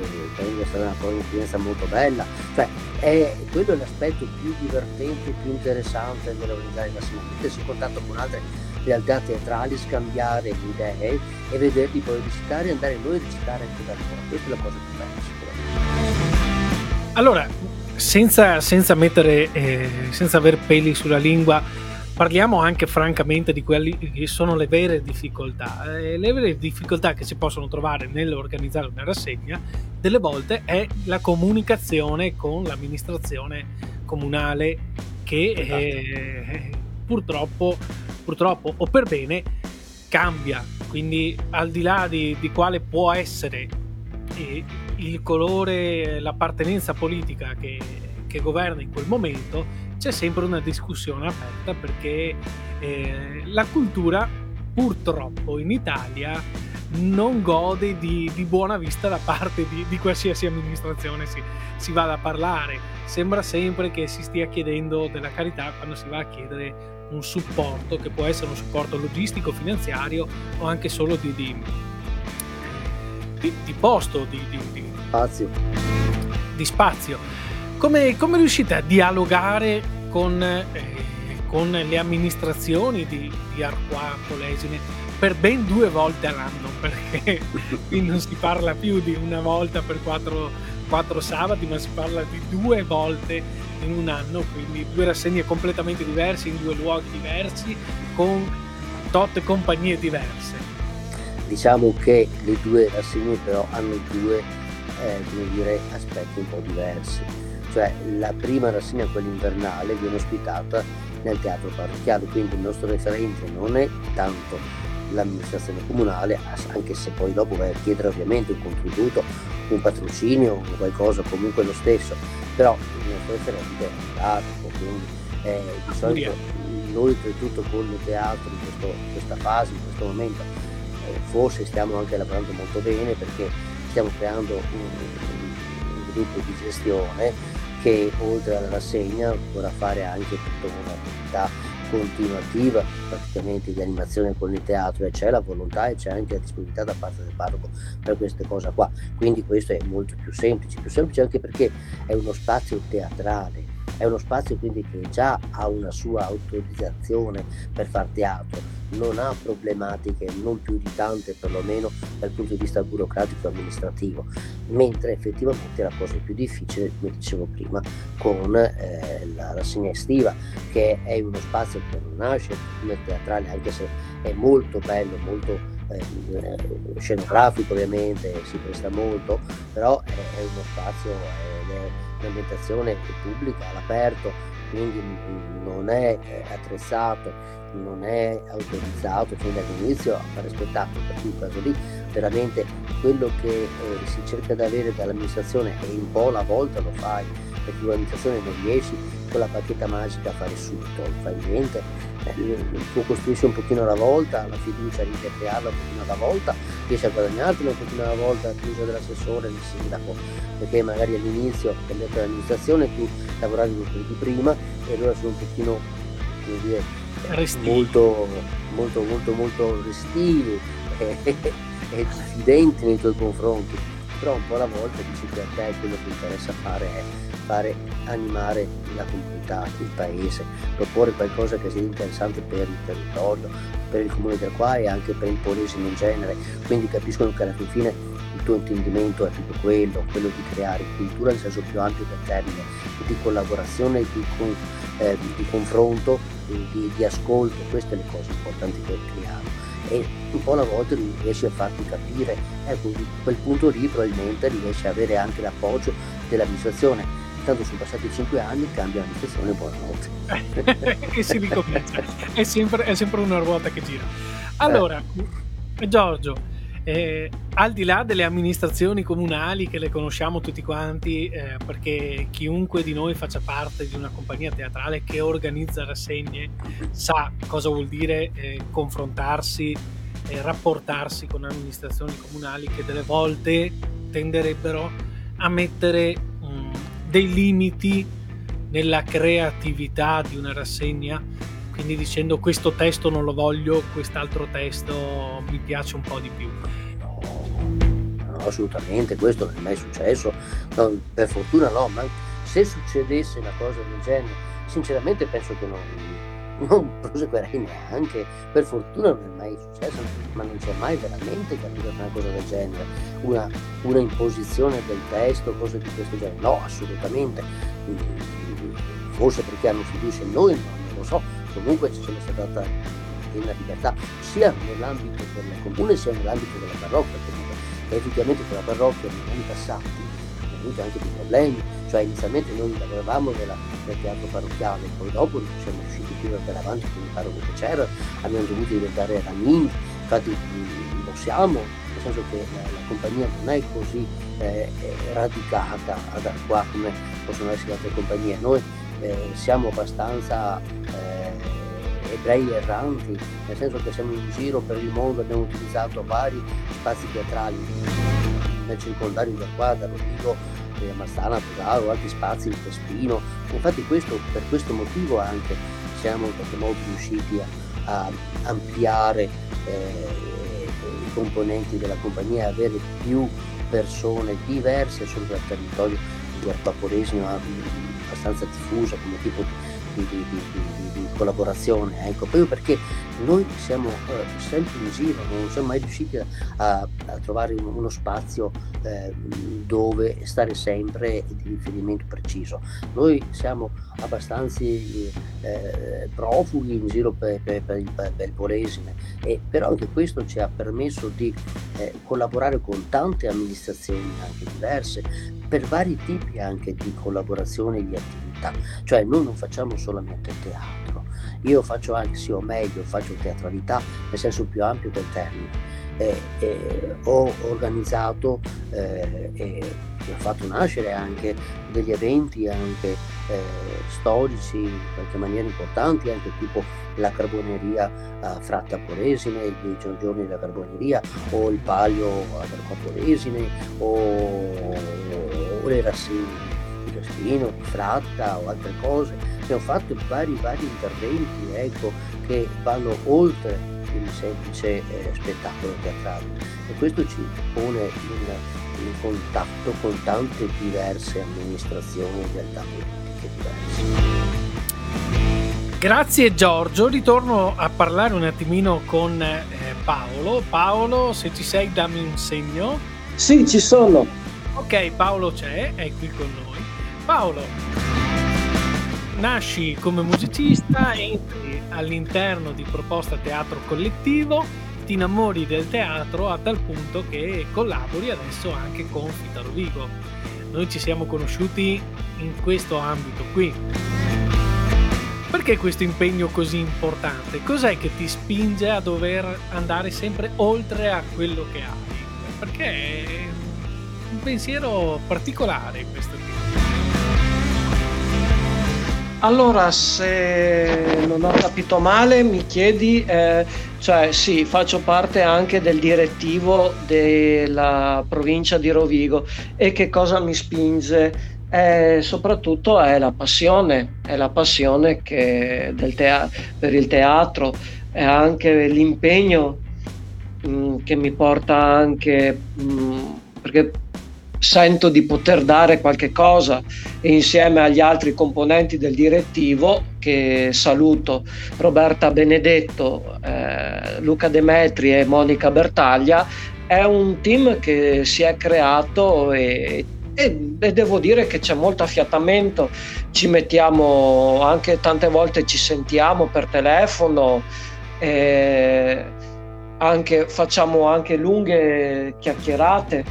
è stata un'esperienza molto bella, cioè è, quello l'aspetto più divertente, più interessante nell'organizzare la mettersi in contatto con altre realtà teatrali, scambiare idee e vederli poi recitare e andare noi a recitare anche da loro, questa è la cosa più bella. Allora, senza, senza mettere, eh, senza aver peli sulla lingua, parliamo anche francamente di quelli che sono le vere difficoltà. Eh, le vere difficoltà che si possono trovare nell'organizzare una rassegna delle volte è la comunicazione con l'amministrazione comunale che eh, purtroppo, purtroppo o per bene cambia. Quindi al di là di, di quale può essere eh, il colore, l'appartenenza politica che, che governa in quel momento, c'è sempre una discussione aperta perché eh, la cultura purtroppo in Italia non gode di, di buona vista da parte di, di qualsiasi amministrazione si, si, vada a parlare. Sembra sempre che si stia chiedendo della carità quando si va a chiedere un supporto, che può essere un supporto logistico, finanziario o anche solo di, di, di posto, di, spazio. Di spazio. Come, come riuscite a dialogare con, eh, con le amministrazioni di, di Arqua Polesine per ben due volte all'anno? Perché qui non si parla più di una volta per quattro, quattro sabati, ma si parla di due volte in un anno, quindi due rassegne completamente diverse, in due luoghi diversi, con tot compagnie diverse. Diciamo che le due rassegne però hanno due eh, dire, aspetti un po' diversi cioè la prima rassegna, quella invernale, viene ospitata nel teatro parrocchiale, quindi il nostro referente non è tanto l'amministrazione comunale, anche se poi dopo vai a chiedere ovviamente un contributo, un patrocinio qualcosa, comunque lo stesso, però il nostro referente è il teatro, quindi eh, di solito noi oltretutto con il teatro in questo, questa fase, in questo momento, eh, forse stiamo anche lavorando molto bene perché stiamo creando un, un gruppo di gestione che oltre alla rassegna vorrà fare anche tutta un'attività continuativa praticamente di animazione con il teatro e c'è la volontà e c'è anche la disponibilità da parte del parroco per queste cose qua. Quindi questo è molto più semplice più semplice anche perché è uno spazio teatrale è uno spazio quindi che già ha una sua autorizzazione per far teatro non ha problematiche non più di tante perlomeno dal punto di vista burocratico e amministrativo, mentre effettivamente la cosa è più difficile, come dicevo prima, con eh, la rassegna estiva, che è uno spazio che non nasce come teatrale, anche se è molto bello, molto eh, scenografico ovviamente, si presta molto, però è, è uno spazio, è un'ambientazione pubblica all'aperto, quindi non è attrezzato non è autorizzato fin dall'inizio a fare spettacolo, per cui in caso lì veramente quello che eh, si cerca di avere dall'amministrazione e un po' alla volta lo fai, perché l'amministrazione non riesci con la bacchetta magica a fare subito, non fai niente, eh, tu costruisci un pochino alla volta, la fiducia riesci a crearla un pochino alla volta, riesci a guadagnartela un pochino alla volta, fiducia dell'assessore, del sindaco, perché magari all'inizio, cambiato l'amministrazione, tu lavoravi un po' di prima e allora sono un pochino, come dire, molto, molto, molto, molto restini e, e diffidenti nei tuoi confronti, però un po' alla volta dici che a te quello che interessa fare è fare animare la comunità, il paese, proporre qualcosa che sia interessante per il territorio, per il comune del qua e anche per il polesimo in genere, quindi capiscono che alla fine il tuo intendimento è proprio quello, quello di creare cultura nel senso più ampio del termine, di collaborazione, di, eh, di confronto di, di, ascolto, queste le cose importanti che creiamo e un po' alla volta riesci a farti capire, ecco, a quel punto lì probabilmente riesci a avere anche l'appoggio dell'amministrazione. Tanto sono passati cinque anni, cambia l'amministrazione, buonanotte. e si ricomincia, è sempre, è sempre una ruota che gira. Allora, eh. Giorgio, eh, al di là delle amministrazioni comunali che le conosciamo tutti quanti, eh, perché chiunque di noi faccia parte di una compagnia teatrale che organizza rassegne sa cosa vuol dire eh, confrontarsi e rapportarsi con amministrazioni comunali che delle volte tenderebbero a mettere mh, mm, dei limiti nella creatività di una rassegna quindi dicendo questo testo non lo voglio, quest'altro testo mi piace un po' di più. No, assolutamente, questo non è mai successo, no, per fortuna no, ma se succedesse una cosa del genere, sinceramente penso che non, non proseguirei neanche, per fortuna non è mai successo, ma non c'è mai veramente capito una cosa del genere, una, una imposizione del testo, cose di questo genere, no, assolutamente, forse perché hanno fiducia in noi, non lo so, comunque ci è stata data piena libertà sia nell'ambito del comune sia nell'ambito della parrocchia comunque. E effettivamente con la parrocchia negli anni passati ha avuto anche dei problemi. Cioè inizialmente noi lavoravamo nella, nel teatro parrocchiale poi dopo non siamo riusciti più ad andare avanti con il parroco che c'era abbiamo dovuto diventare ramini infatti lo siamo nel senso che la, la compagnia non è così eh, radicata da qua come possono essere altre compagnie. Noi eh, siamo abbastanza eh, ebrei erranti, nel senso che siamo in giro per il mondo, abbiamo utilizzato vari spazi teatrali nel circondario da qua, da Rovigo, eh, Massana, Pesaro, altri spazi, il Crespino. Infatti questo, per questo motivo anche siamo in qualche modo riusciti a, a ampliare eh, i componenti della compagnia, avere più persone diverse sul territorio di Arpaporesimo abbastanza diffusa come tipo di, di, di, collaborazione, ecco, proprio perché noi siamo eh, sempre in giro, non siamo mai riusciti a, a trovare uno spazio eh, dove stare sempre di riferimento preciso. Noi siamo abbastanza eh, profughi in giro per, per, per, il, per, il, Polesine, e, però anche questo ci ha permesso di eh, collaborare con tante amministrazioni anche diverse, per vari tipi anche di collaborazione e di attività, cioè noi non facciamo solamente teatro, io faccio anche, sì o meglio, faccio teatralità nel senso più ampio del termine. Eh, eh, ho organizzato eh, e ho fatto nascere anche degli eventi anche eh, storici in qualche maniera importanti, anche tipo la carboneria a Fratta Poresine, i giorni della carboneria o il palio ad Arqua Poresine o, o le rassegne di Caspino, di Fratta o altre cose. Abbiamo fatto vari, vari interventi ecco, che vanno oltre il semplice eh, spettacolo teatrale e questo ci pone in, in contatto con tante diverse amministrazioni e realtà politiche diverse. Grazie Giorgio, ritorno a parlare un attimino con eh, Paolo. Paolo, se ci sei dammi un segno. Sì, ci sono. Ok, Paolo c'è, è qui con noi. Paolo, nasci come musicista, entri all'interno di Proposta Teatro Collettivo, ti innamori del teatro a tal punto che collabori adesso anche con Fitaro Vigo. Noi ci siamo conosciuti in questo ambito qui perché questo impegno così importante? Cos'è che ti spinge a dover andare sempre oltre a quello che hai? Perché è un pensiero particolare questo qui. Allora, se non ho capito male, mi chiedi, eh, cioè sì, faccio parte anche del direttivo della provincia di Rovigo. E che cosa mi spinge? E soprattutto è la passione, è la passione tea- per il teatro, è anche l'impegno mh, mm, che mi porta anche mh, mm, perché sento di poter dare qualche cosa insieme agli altri componenti del direttivo che saluto Roberta Benedetto, eh, Luca Demetri e Monica Bertaglia. È un team che si è creato e e, e, devo dire che c'è molto affiatamento, ci mettiamo anche tante volte ci sentiamo per telefono, anche, facciamo anche lunghe chiacchierate,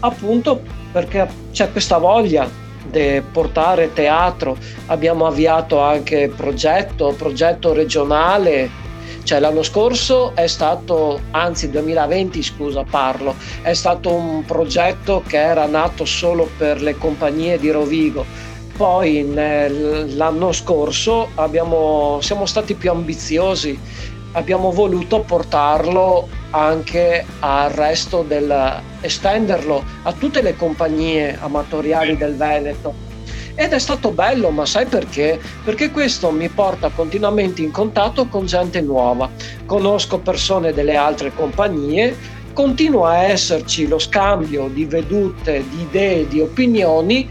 appunto perché c'è questa voglia di portare teatro, abbiamo avviato anche progetto, progetto regionale. Cioè l'anno scorso è stato, anzi 2020 scusa parlo, è stato un progetto che era nato solo per le compagnie di Rovigo. Poi l'anno scorso abbiamo, siamo stati più ambiziosi, abbiamo voluto portarlo anche al resto del estenderlo a tutte le compagnie amatoriali del Veneto ed è stato bello, ma sai perché? Perché questo mi porta continuamente in contatto con gente nuova. Conosco persone delle altre compagnie, continua a esserci lo scambio di vedute, di idee, di opinioni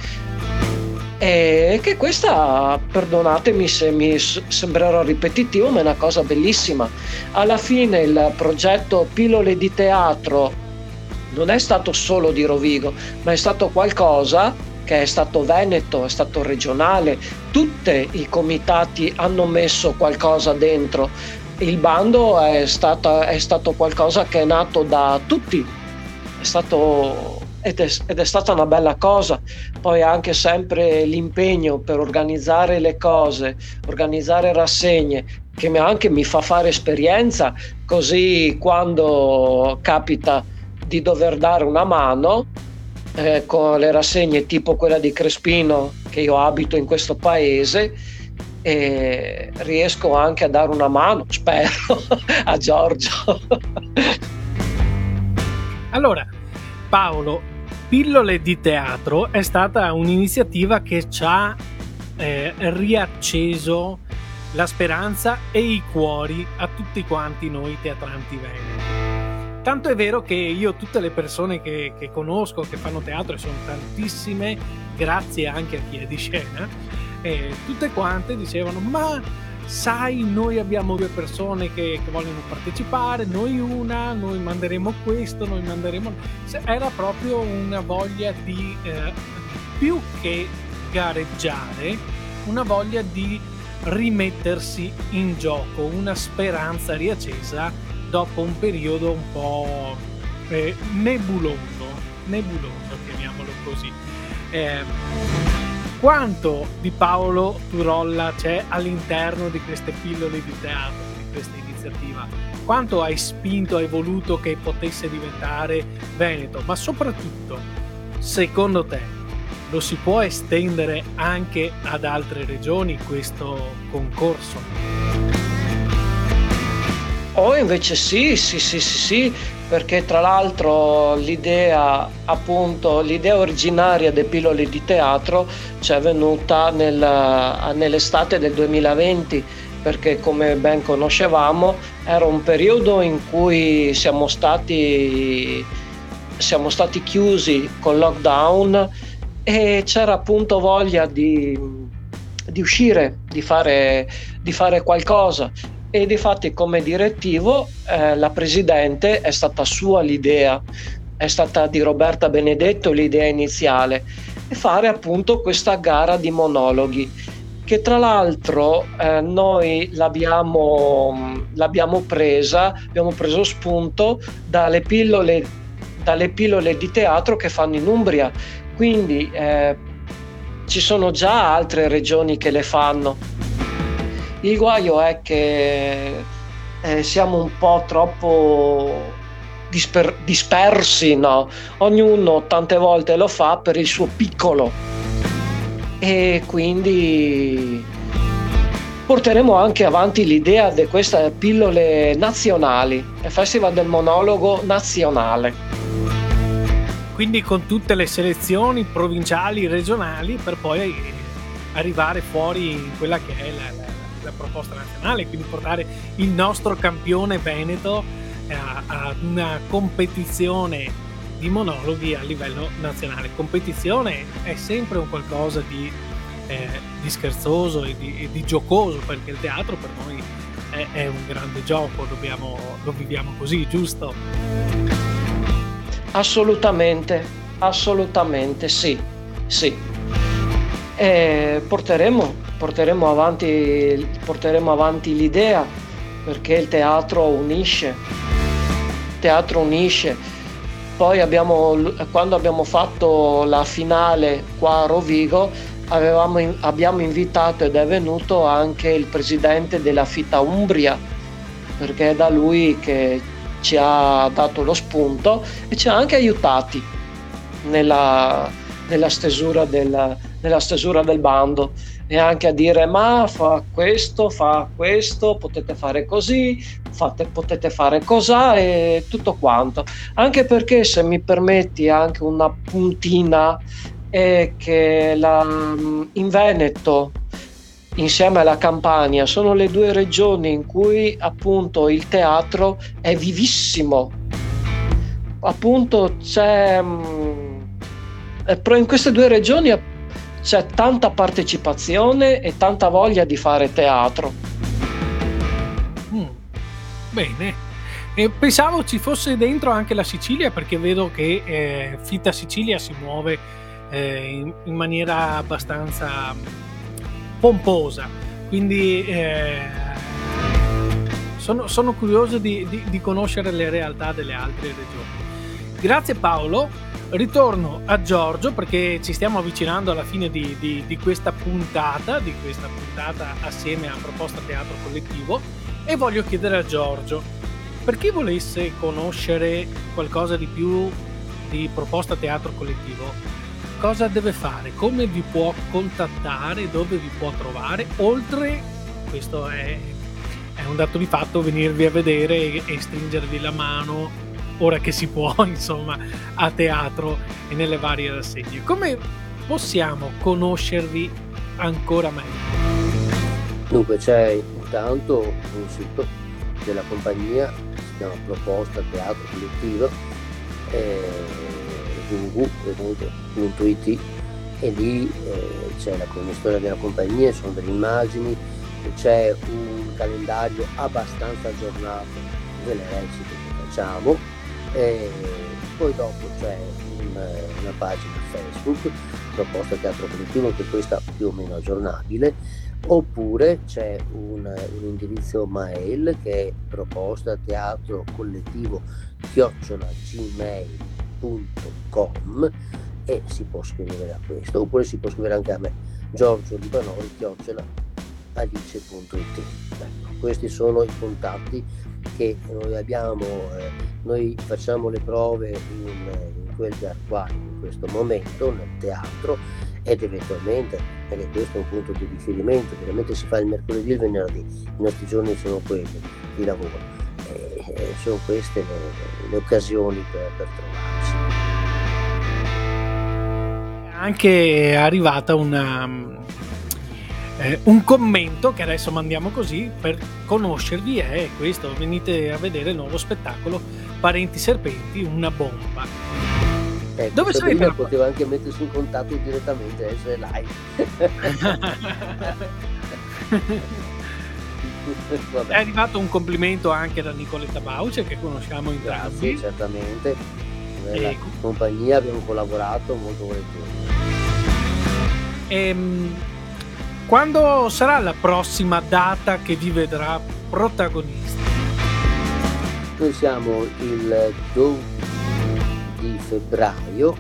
e che questa, perdonatemi se mi sembrerò ripetitivo, ma è una cosa bellissima. Alla fine il progetto Pillole di teatro non è stato solo di Rovigo, ma è stato qualcosa che è stato veneto, è stato regionale, tutti i comitati hanno messo qualcosa dentro. Il bando è, stata, è stato qualcosa che è nato da tutti, è stato ed è, ed è, stata una bella cosa. Poi anche sempre l'impegno per organizzare le cose, organizzare rassegne, che anche mi fa fare esperienza, così quando capita di dover dare una mano eh, con le rassegne tipo quella di Crespino, che io abito in questo paese, e riesco anche a dare una mano, spero, a Giorgio. allora, Paolo, Pillole di teatro è stata un'iniziativa che ci ha eh, riacceso la speranza e i cuori a tutti quanti noi teatranti veneti. Tanto è vero che io tutte le persone che, che conosco, che fanno teatro, e sono tantissime, grazie anche a chi è di scena, eh, tutte quante dicevano ma sai, noi abbiamo due persone che, che, vogliono partecipare, noi una, noi manderemo questo, noi manderemo... Era proprio una voglia di, eh, più che gareggiare, una voglia di rimettersi in gioco, una speranza riaccesa dopo un periodo un po' eh, nebuloso, nebuloso, chiamiamolo così. Eh, quanto di Paolo Turolla c'è all'interno di queste pillole di teatro, di questa iniziativa? Quanto hai spinto, hai voluto che potesse diventare Veneto? Ma soprattutto, secondo te, lo si può estendere anche ad altre regioni questo concorso? Oh, invece sì, sì, sì, sì, sì, perché tra l'altro l'idea, appunto, l'idea originaria dei pillole di teatro ci è venuta nel, nell'estate del 2020, perché come ben conoscevamo era un periodo in cui siamo stati, siamo stati chiusi con lockdown e c'era appunto voglia di, di uscire, di fare, di fare qualcosa e di fatti come direttivo eh, la presidente è stata sua l'idea, è stata di Roberta Benedetto l'idea iniziale e fare appunto questa gara di monologhi che tra l'altro eh, noi l'abbiamo, l'abbiamo presa, abbiamo preso spunto dalle pillole, dalle pillole di teatro che fanno in Umbria, quindi eh, ci sono già altre regioni che le fanno il guaio è che eh, siamo un po' troppo disper- dispersi, no? Ognuno tante volte lo fa per il suo piccolo e quindi porteremo anche avanti l'idea di queste pillole nazionali, il Festival del Monologo nazionale. Quindi con tutte le selezioni provinciali, regionali, per poi arrivare fuori in quella che è la, la proposta nazionale, quindi portare il nostro campione Veneto eh, a, una competizione di monologhi a livello nazionale. Competizione è sempre un qualcosa di, eh, di scherzoso e di, e di, giocoso, perché il teatro per noi è, è un grande gioco, dobbiamo, lo viviamo così, giusto? Assolutamente, assolutamente sì, sì. E porteremo porteremo avanti, porteremo avanti l'idea perché il teatro unisce. Il teatro unisce. Poi abbiamo, quando abbiamo fatto la finale qua a Rovigo avevamo, abbiamo invitato ed è venuto anche il presidente della Fita Umbria perché è da lui che ci ha dato lo spunto e ci ha anche aiutati nella, nella, stesura, del, nella stesura del bando e anche a dire ma fa questo, fa questo, potete fare così, fate, potete fare cos'ha e tutto quanto. Anche perché se mi permetti anche una puntina è che la, in Veneto insieme alla Campania sono le due regioni in cui appunto il teatro è vivissimo. Appunto c'è però in queste due regioni c'è tanta partecipazione e tanta voglia di fare teatro. Mm, bene. E pensavo ci fosse dentro anche la Sicilia perché vedo che eh, Fita Sicilia si muove eh, in, in, maniera abbastanza pomposa. Quindi eh, sono, sono, curioso di, di, di conoscere le realtà delle altre regioni. Grazie Paolo ritorno a Giorgio perché ci stiamo avvicinando alla fine di, di, di, questa puntata, di questa puntata assieme a Proposta Teatro Collettivo e voglio chiedere a Giorgio, per chi volesse conoscere qualcosa di più di Proposta Teatro Collettivo, cosa deve fare? Come vi può contattare? Dove vi può trovare? Oltre, questo è, è un dato di fatto, venirvi a vedere e, e stringervi la mano ora che si può, insomma, a teatro e nelle varie rassegne. Come possiamo conoscervi ancora meglio? Dunque c'è intanto un sito della compagnia, si chiama Proposta Teatro Collettivo, www.it e lì eh, c'è la storia della compagnia, ci sono delle immagini, c'è un calendario abbastanza aggiornato delle recite che facciamo e poi dopo c'è un, una pagina Facebook, proposta teatro collettivo, che questa più o meno aggiornabile, oppure c'è un, un indirizzo mail che è proposta teatro collettivo chiocciolagmail.com e si può scrivere a questo, oppure si può scrivere anche a me, Giorgio Libanori chiocciola alice.it. Ecco, questi sono i contatti che noi abbiamo, eh, noi facciamo le prove in, in quel qua in questo momento nel teatro ed eventualmente, perché questo è un punto di riferimento, veramente si fa il mercoledì e il venerdì, i nostri giorni sono quelli di lavoro, e, e sono queste le, le occasioni per, per trovarci. Anche è arrivata una, eh, un commento che adesso mandiamo così per conoscervi è questo, venite a vedere il nuovo spettacolo Parenti Serpenti, una bomba. Ecco, Dove sarete? Poteva anche mettersi in contatto direttamente, essere live. è arrivato un complimento anche da Nicoletta Bauce che conosciamo entrambi. Grazie, certamente. Nella ecco. compagnia abbiamo collaborato molto volentieri. Ehm, quando sarà la prossima data che vi vedrà protagonisti? Noi siamo il 12 di febbraio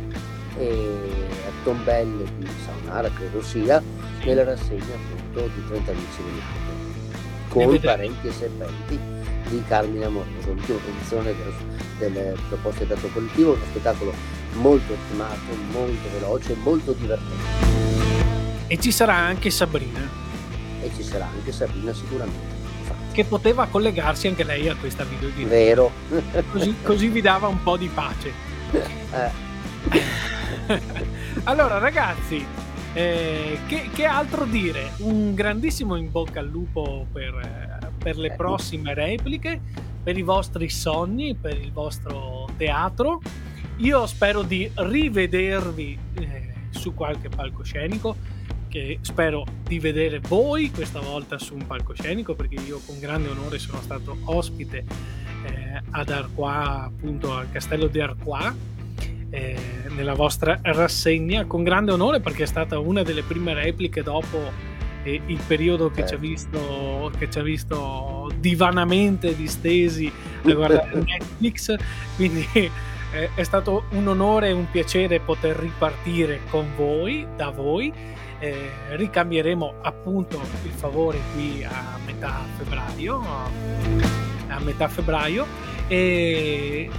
a Tombelle di Saunara, credo sia, nella rassegna appunto di 30 amici di con Parenti e Serpenti di Carmine Amoroso, l'ultima produzione delle proposte dato collettivo, uno spettacolo molto ottimato, molto veloce, molto divertente. E ci sarà anche Sabrina. E ci sarà anche Sabrina sicuramente. Che poteva collegarsi anche lei a questa video di Vero. Così, così, vi dava un po' di pace. Eh. allora ragazzi, eh, che, che, altro dire? Un grandissimo in bocca al lupo per, per le ecco. prossime repliche, per i vostri sogni, per il vostro teatro. Io spero di rivedervi eh, su qualche palcoscenico che spero di vedere voi questa volta su un palcoscenico perché io con grande onore sono stato ospite eh, ad Arqua, appunto al castello di Arqua eh, nella vostra rassegna. Con grande onore perché è stata una delle prime repliche dopo eh, il periodo che, ci ha certo. visto, che ci ha visto divanamente distesi a guardare Netflix. Quindi eh, è stato un onore e un piacere poter ripartire con voi, da voi eh, ricambieremo appunto il favore qui a metà febbraio. A metà febbraio. E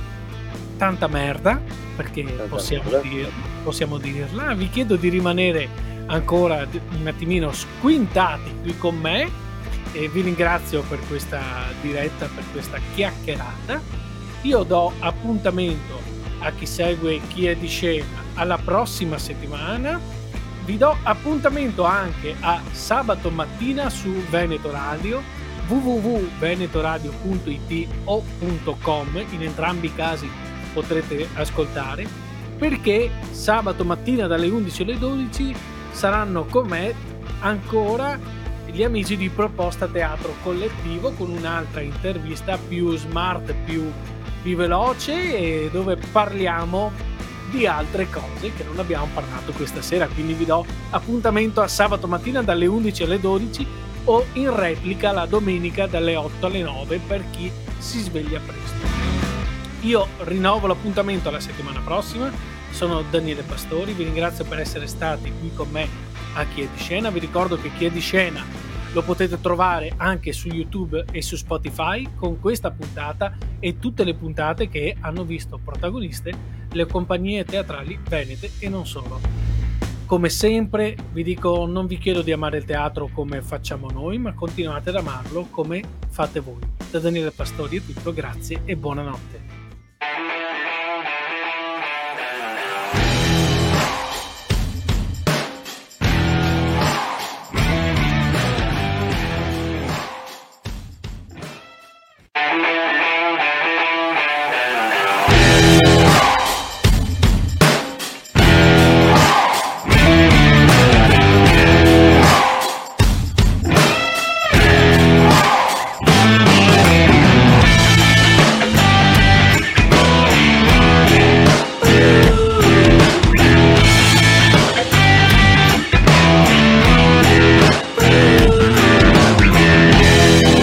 tanta merda perché tanta possiamo, merda. Dir, possiamo dirla. Vi chiedo di rimanere ancora un attimino squintati qui con me. E vi ringrazio per questa diretta per questa chiacchierata. Io do appuntamento a chi segue chi è di scena alla prossima settimana vi do appuntamento anche a sabato mattina su Veneto Radio www.venetoradio.it o .com in entrambi i casi potrete ascoltare perché sabato mattina dalle 11 alle 12 saranno con me ancora gli amici di Proposta Teatro Collettivo con un'altra intervista più smart, più, più veloce dove parliamo di altre cose che non abbiamo parlato questa sera. Quindi vi do appuntamento a sabato mattina dalle 11 alle 12 o in replica la domenica dalle 8 alle 9 per chi si sveglia presto. Io rinnovo l'appuntamento la settimana prossima. Sono Daniele Pastori, vi ringrazio per essere stati qui con me a Chi è di Scena. Vi ricordo che Chi è di Scena lo potete trovare anche su YouTube e su Spotify con questa puntata e tutte le puntate che hanno visto protagoniste le compagnie teatrali venete e non solo. Come sempre vi dico non vi chiedo di amare il teatro come facciamo noi, ma continuate ad amarlo come fate voi. Da Daniele Pastori è tutto, grazie e buonanotte.